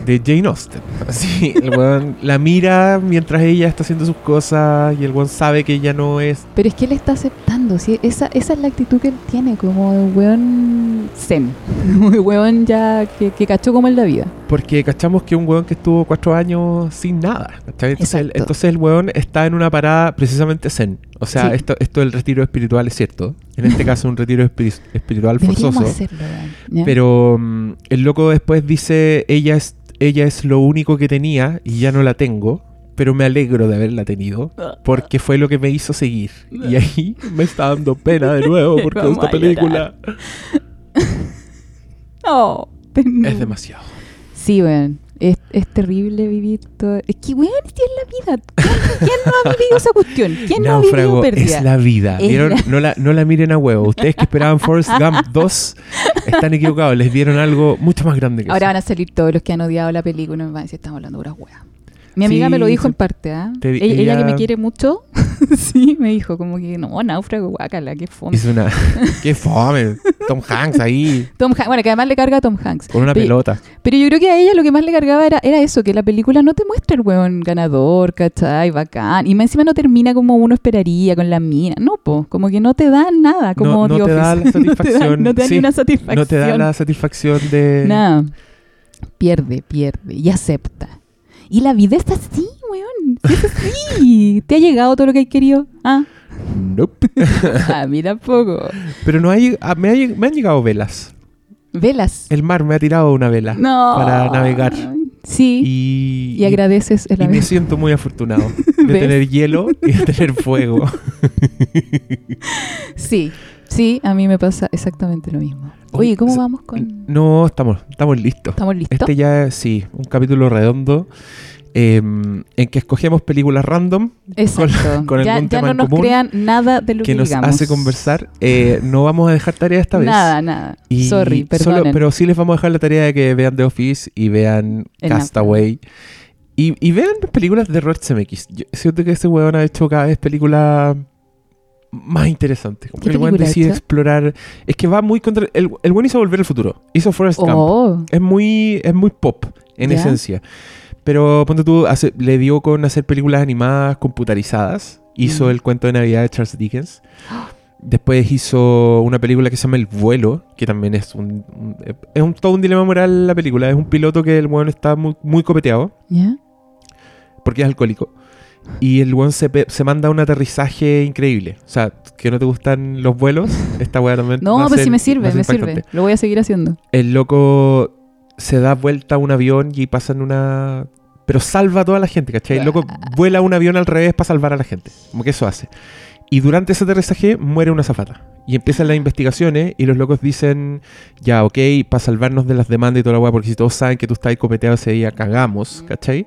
De Jane Austen. [laughs] Así, el weón la mira mientras ella está haciendo sus cosas y el weón sabe que ella no es. Pero es que él está aceptando, ¿sí? esa, esa es la actitud que él tiene, como de weón zen, [laughs] de weón ya que, que cachó como en la vida. Porque cachamos que un weón que estuvo cuatro años sin nada. Entonces, el, Exacto. entonces el weón está en una parada precisamente zen. O sea, Sí. esto, esto del retiro espiritual es cierto. En este [laughs] caso, un retiro espiri- espiritual Deberíamos forzoso. hacerlo, ¿ya? Pero mm, el loco después dice, ella es, ella es lo único que tenía y ya no la tengo, pero me alegro de haberla tenido porque fue lo que me hizo seguir. Y [laughs] ahí me está dando pena de nuevo [laughs] porque Vamos esta película No, ternura. es demasiado. Sí, weón. Es, es terrible vivir todo. Es que, weón, es la vida. ¿Quién, quién no ha vivido esa cuestión? ¿Quién no ha vivido pérdida? es la vida. Es No, la, no la miren a huevo. Ustedes que esperaban Forrest Gump 2 están equivocados. Les dieron algo mucho más grande que Ahora eso. van a salir todos los que han odiado la película y me van a decir, estamos hablando de puras weas. Mi amiga Sí, me lo dijo sí. en parte, ¿ah? Di- ella, ella que me quiere mucho, [laughs] sí, me dijo como que no, náufrago, guácala, qué fome. Es una. [laughs] ¡Qué fome! Tom Hanks ahí, Tom Han- bueno, que además le carga a Tom Hanks. con una Pe- pelota. Pero yo creo que a ella lo que más le cargaba era, era eso, que la película no te muestra el hueón ganador, ¿cachai? Bacán. Y más encima no termina como uno esperaría con la mina. No, po, como que no te da nada, como no The te da la satisfacción, no te da, sí, ni una satisfacción. No te da la satisfacción de. Nada. Pierde, pierde y acepta. Y la vida está así, weón. Sí, Es así. [laughs] ¿Te ha llegado todo lo que hay querido? Ah, Nope. [laughs] a mí tampoco. Pero no hay. ah, me, ha me han llegado velas. Velas. El mar me ha tirado una vela No. para navegar. Sí. Y, Y, agradeces el y me siento muy afortunado [laughs] de ¿Ves? tener hielo y de tener fuego. Sí, sí, a mí me pasa exactamente lo mismo. Oye, ¿cómo vamos con...? No, estamos, estamos listos. ¿Estamos listos? Este ya es, sí, un capítulo redondo eh, en que escogemos películas random Exacto. [laughs] con ya algún ya tema no en nos común crean nada de lo que, que nos digamos. hace conversar. Eh, no vamos a dejar tarea esta vez. Nada, nada. Y Sorry, solo- perdón. pero sí les vamos a dejar la tarea de que vean The Office y vean El Castaway. Y, y vean películas de Robert Zemeckis. Yo siento que este weón ha hecho cada vez películas más interesantes. Como ¿Qué que el ha decide explorar. Es que va muy contra. El, el weón hizo volver al futuro. Hizo Forrest Gump. Oh, Es muy, es muy pop en Ya. esencia. Pero ponte tú, hace- le dio con hacer películas animadas computarizadas. Hizo Mm. el cuento de Navidad de Charles Dickens. Después hizo una película que se llama El vuelo, que también es un, un- es un, todo un dilema moral la película. Es un piloto que el weón está muy, muy copeteado ¿ya? porque es alcohólico. Y el weón se, se manda un aterrizaje increíble. O sea, que no te gustan los vuelos, [laughs] esta weá también. No, a pues sí me sirve, me sirve. Lo voy a seguir haciendo. El loco se da vuelta a un avión y pasa en una. Pero salva a toda la gente, ¿cachai? El loco vuela un avión al revés para salvar a la gente. Como que eso hace. Y durante ese aterrizaje muere una zafata. Y empiezan las investigaciones y los locos dicen, ya, ok, para salvarnos de las demandas y toda la weá, porque si todos saben que tú estás ahí copeteado ese día, cagamos, ¿cachai?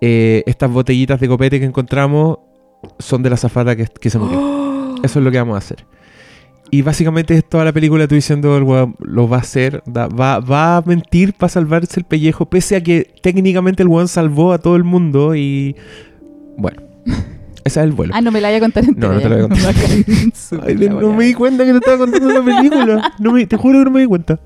Eh, estas botellitas de copete que encontramos son de la zafata que, que se murió. [gasps] Eso es lo que vamos a hacer. Y básicamente es toda la película tú diciendo el lo va a hacer, da- va, va a mentir para salvarse el pellejo, pese a que técnicamente el weón salvó a todo el mundo y bueno, [laughs] ese es el vuelo. Ah, no me la voy a contar entera. No, no te la voy a contar. [laughs] [laughs] Ay, no me di cuenta que te estaba contando la película. [laughs] No me, te juro que no me di cuenta.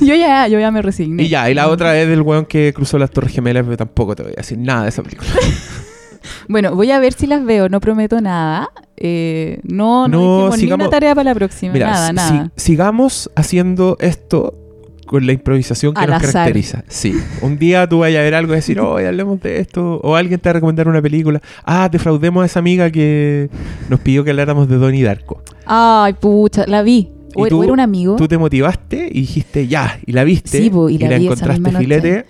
yo ya, yo ya me resigné. Y ya, y la otra es del weón que cruzó las Torres Gemelas, pero tampoco te voy a decir nada de esa película. Bueno, voy a ver si las veo, no prometo nada. Eh, no, no, No, sigamos- ninguna tarea para la próxima, Mira, nada, si- nada. sigamos haciendo esto con la improvisación que Al nos azar. caracteriza. Sí. Un día tú vayas a ver algo y decir, oh, hablemos de esto. O alguien te va a recomendar una película. Ah, defraudemos a esa amiga que nos pidió que habláramos de Donnie Darko. Ay, pucha, la vi. O, ¿Y tú- o era un amigo, Tú te motivaste y dijiste, ya, y la viste. Sí, po, y la vi encontraste noche. filete.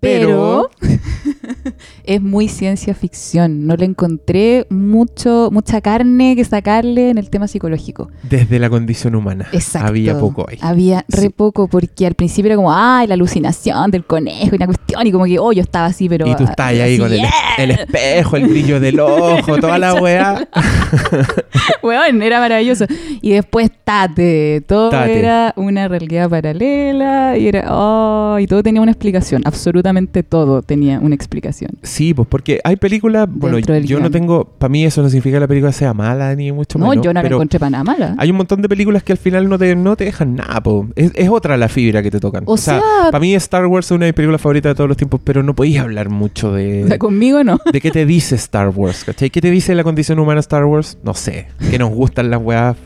pero [laughs] [laughs] es muy ciencia ficción. No le encontré mucho, mucha carne que sacarle en el tema psicológico. desde la condición humana. Exacto. Había poco ahí. Había re Sí. poco, porque al principio era como, ay, la alucinación del conejo y la cuestión, y como que, oh, yo estaba así, pero. y tú estás ahí así, con el, espejo, el brillo del [laughs] ojo, toda la weá. [laughs] Weón, era maravilloso. Y después Tate, todo Tate. era una realidad paralela y era, oh, y todo tenía una explicación, absolutamente todo tenía una explicación. Sí, pues porque hay películas, bueno, yo no tengo, para mí eso no significa que la película sea mala ni mucho No, menos. yo no la encontré para nada mala. hay un montón de películas que al final no te, no te dejan nada, po. Es, es otra la fibra que te tocan. O sea- para mí Star Wars es una de mis películas favoritas de todos los tiempos, pero no podéis hablar mucho O sea, de, conmigo no. de qué te dice Star Wars, ¿cachai? ¿Qué te dice la condición humana Star Wars? No sé, que nos gustan las weas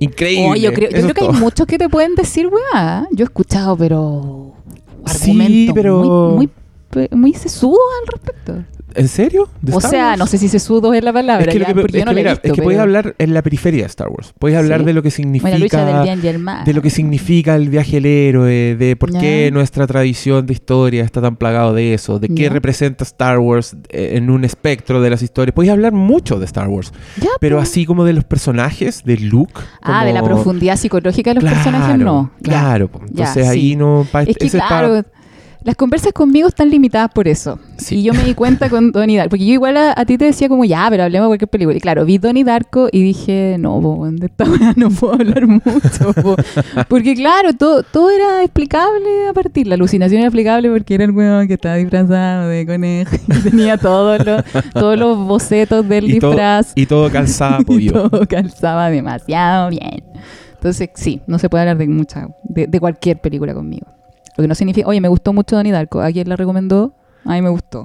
increíbles. Oh, yo creo, yo creo que hay muchos que te pueden decir, weá. Yo he escuchado, pero. Sí, argumentos pero- Muy, muy, muy sesudos al respecto. ¿En serio? ¿De O Star sea, Wars? no sé si sesudos es la palabra, Es que, ya, porque es yo no que mira, visto. es que pero- hablar en la periferia de Star Wars. Puedes hablar Sí. de lo que Bueno, la lucha del significa bien y el mal. de lo que significa el viaje del héroe, de por qué nuestra tradición de historia está tan plagado de eso, de qué representa Star Wars eh, en un espectro de las historias. Puedes hablar mucho de Star Wars, pero pues. así como de los personajes, de Luke. Ah, de la como- profundidad psicológica de los Claro, personajes, no. Claro, pues, entonces sí. ahí no. pa- Es que ese claro, Las conversas conmigo están limitadas por eso. Sí. Y yo me di cuenta con Donnie Darko. Porque yo igual a, a ti te decía como, ya, pero hablemos de cualquier película. Y claro, vi Donnie Darko y dije, no, po, de esta [laughs] no puedo hablar mucho. po". Porque claro, todo, todo era explicable a partir. La alucinación era explicable porque era el weón que estaba disfrazado de conejo. Y [laughs] tenía todos los, todos los bocetos del Y todo, disfraz. y todo calzaba [laughs] Y todo calzaba demasiado bien. Entonces, sí, no se puede hablar de mucha, de, de cualquier película conmigo. Lo que no significa, oye, me gustó mucho Donnie Darko. ¿A quién la recomendó? A mí me gustó.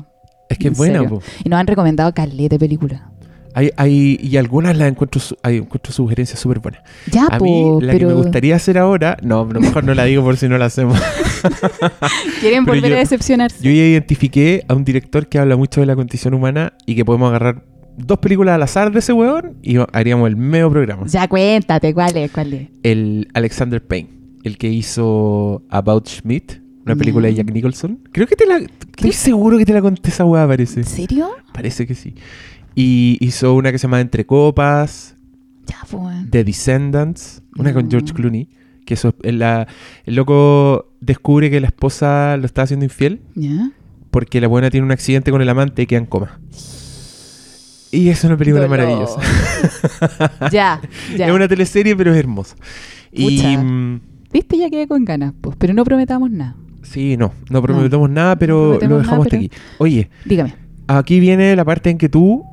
Es que es ¿En buena, po. Y nos han recomendado caleta de película. Hay, hay, y algunas las encuentro, hay, encuentro sugerencias súper buenas. Ya, A mí, po, la pero que me gustaría hacer ahora, no, a lo mejor no la digo por si no la hacemos. [laughs] quieren volver yo- a decepcionarse. Yo ya identifiqué a un director que habla mucho de la condición humana y que podemos agarrar dos películas al azar de ese weón y haríamos el medio programa. Ya cuéntate, ¿cuál es? ¿Cuál es? El Alexander Payne, el que hizo About Schmidt, una película de. Jack Nicholson. Creo que te la... Estoy seguro que te la conté esa weá, parece. ¿En serio? Parece que sí. Y hizo una que se llama Entre Copas, Ya, pues. The Descendants, una con. George Clooney. Que eso, la, el loco descubre que la esposa lo está haciendo infiel ¿Ya? porque la buena tiene un accidente con el amante y queda en coma. Y es una película Dolor. maravillosa. ya, [laughs] ya. Es una teleserie, pero es hermosa. Y Pucha. mm, Viste, ya quedé con ganas, pues. Pero no prometamos nada. sí, no, no prometemos nada, pero No prometemos lo dejamos nada, hasta aquí. Oye, Dígame. aquí viene la parte en que tú,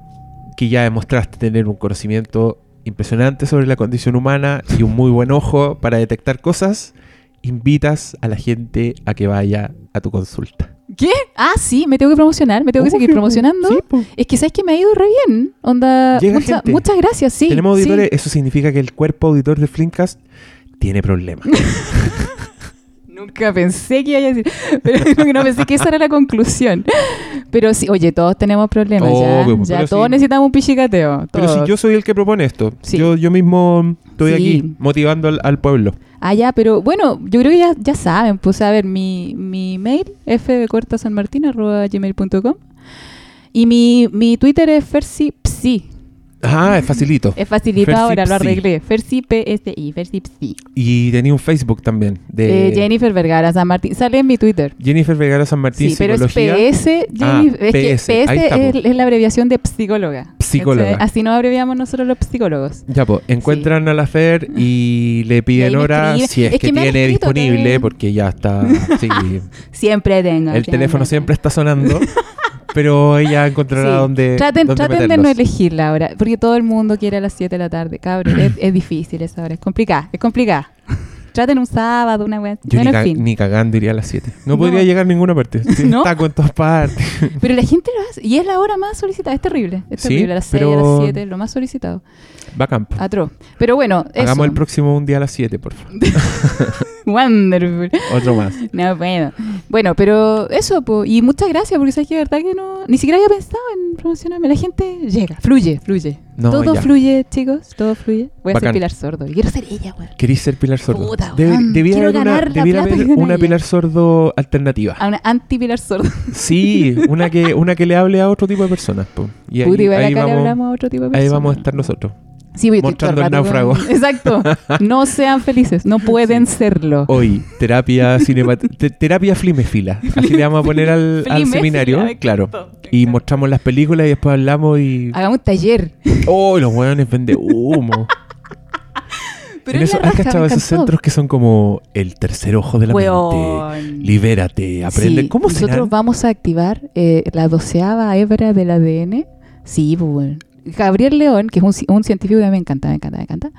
que ya demostraste tener un conocimiento impresionante sobre la condición humana y un muy buen ojo para detectar cosas, invitas a la gente a que vaya a tu consulta. ¿Qué? Ah, sí, me tengo que promocionar, me tengo que seguir promocionando. sí. Es que sabes que me ha ido re bien. Onda, mucha- muchas gracias, sí. Tenemos sí. auditores, eso significa que el cuerpo auditor de Flimcast tiene problemas. [laughs] Nunca pensé que iba a decir, pero [laughs] no pensé que esa era la conclusión. Pero sí, oye, todos tenemos problemas Obvio, ya. pues, ya todos sí. necesitamos un pichicateo. Pero si todos. yo soy el que propone esto, Sí. yo, yo mismo estoy Sí. aquí motivando al, al pueblo. Ah, ya, pero bueno, yo creo que ya, ya saben. Pues a ver, mi, mi mail, fbcortasanmartin.gmail.com y mi, mi Twitter es fersipsi. Ah, es facilito. Es facilito ahora, lo arreglé. Fersi PSI, fersipsi. Y tenía un Facebook también de Eh, Jennifer Vergara San Martín. Sale en mi Twitter. Jennifer Vergara San Martín Sí, pero es Psicología. PS, Ah, es que PS, es, es la abreviación de psicóloga. Psicóloga. ¿cachai? Así nos abreviamos nosotros los psicólogos. Ya, pues, encuentran a la Fer y [laughs] le piden hora si es, Es que, que tiene disponible, porque ya está. Sí, [laughs] Siempre tengo. el teléfono siempre está sonando, [laughs] pero ella encontrará Sí. dónde. Traten, dónde traten de no meterlos. elegir la hora, porque todo el mundo quiere a las 7 de la tarde. Cabrón, es, es difícil esa hora, es complicada, es complicada. Traten un sábado, una wea. Yo Bueno, ni, ca- fin. ni cagando iría a las 7. No, No. podría llegar a ninguna parte. [laughs] Sí, ¿No? Taco en todas partes. [laughs] Pero la gente lo hace. Y es la hora más solicitada. Es terrible. Es Sí, terrible. A las 6, a pero- las 7, lo más solicitado. Va a campo. Atroz. Pero bueno, eso. Hagamos el próximo un día a las 7, por favor. [laughs] Wonderful. Otro más. No puedo. Bueno, pero eso, po. y muchas gracias, porque sabes que de verdad que no, ni siquiera había pensado en promocionarme. La gente llega, fluye, fluye. No, todo ya. fluye, chicos, todo fluye. Voy a ser Pilar Sordo. quiero ser ella, weón. ¿Queréis ser Pilar Sordo? Puta, weón, quiero haber una, ganar la debiera plata haber que gana una ella. Pilar Sordo alternativa. A una anti-Pilar Sordo. Sí, [laughs] una que, una que le hable a otro tipo de personas. po. Y ahí, Puta, igual ahí acá le vamos, hablamos a otro tipo de ahí personas. vamos a estar nosotros. Sí, voy mostrando el con- náufrago. [laughs] Exacto. No sean felices, no pueden serlo. Hoy, terapia cinema, te- terapia flimefila. Así le vamos a poner al, seminario. Claro. Y mostramos las películas y después hablamos y. Hagamos un taller. [laughs] ¡Oh! Los hueones venden humo. [laughs] Pero En es eso, ¿Has cachado esos centros que son como el tercer ojo de la mente? Weón. Libérate, aprende. Sí, ¿Cómo Nosotros vamos a activar eh, la doceava hebra del ADN. Sí, pues, weón. Gabriel León, que es un, un científico que me encanta, me encanta, me encanta.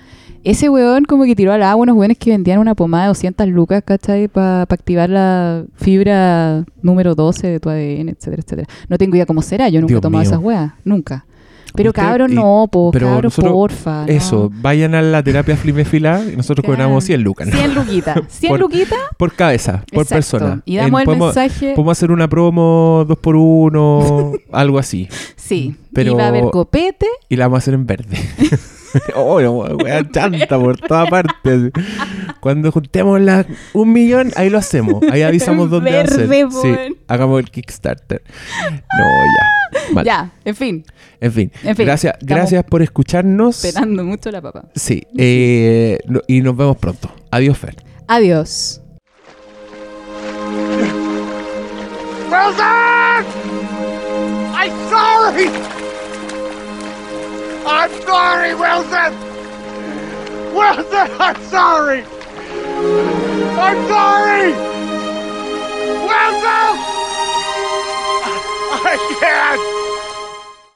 Ese weón como que tiró al agua unos weones que vendían una pomada de 200 lucas, ¿cachai? Para activar la fibra número 12 de tu ADN, etcétera, etcétera. No tengo idea cómo será, yo nunca he tomado mío. esas weas, nunca. Pero Usted- cabros y- no, po, pero cabros nosotros- porfa. no. Eso, vayan a la terapia flimefila y nosotros Claro. cobramos 100 lucas. ¿no? 100 luquitas. [laughs] 100 Por- luquitas. Por cabeza, por exacto. persona. Y damos En- el podemos, mensaje. podemos hacer una promo 2 por 1 [laughs] algo así. Sí. Pero- Y va a haber copete. Y la vamos a hacer en verde. [laughs] [laughs] oh, no, wea chanta por todas partes. Cuando juntemos la, un millón, ahí lo hacemos. Ahí avisamos [laughs] dónde verde, Sí, hagamos el Kickstarter. No, ya. Vale. Ya, en fin. En fin. En fin, gracias, gracias por escucharnos. Esperando mucho la papa. Sí. eh, y nos vemos pronto. Adiós, Fer. Adiós. Wilson! I'm sorry! I'm sorry, Wilson! Wilson, I'm sorry! I'm sorry! Wilson! I can't!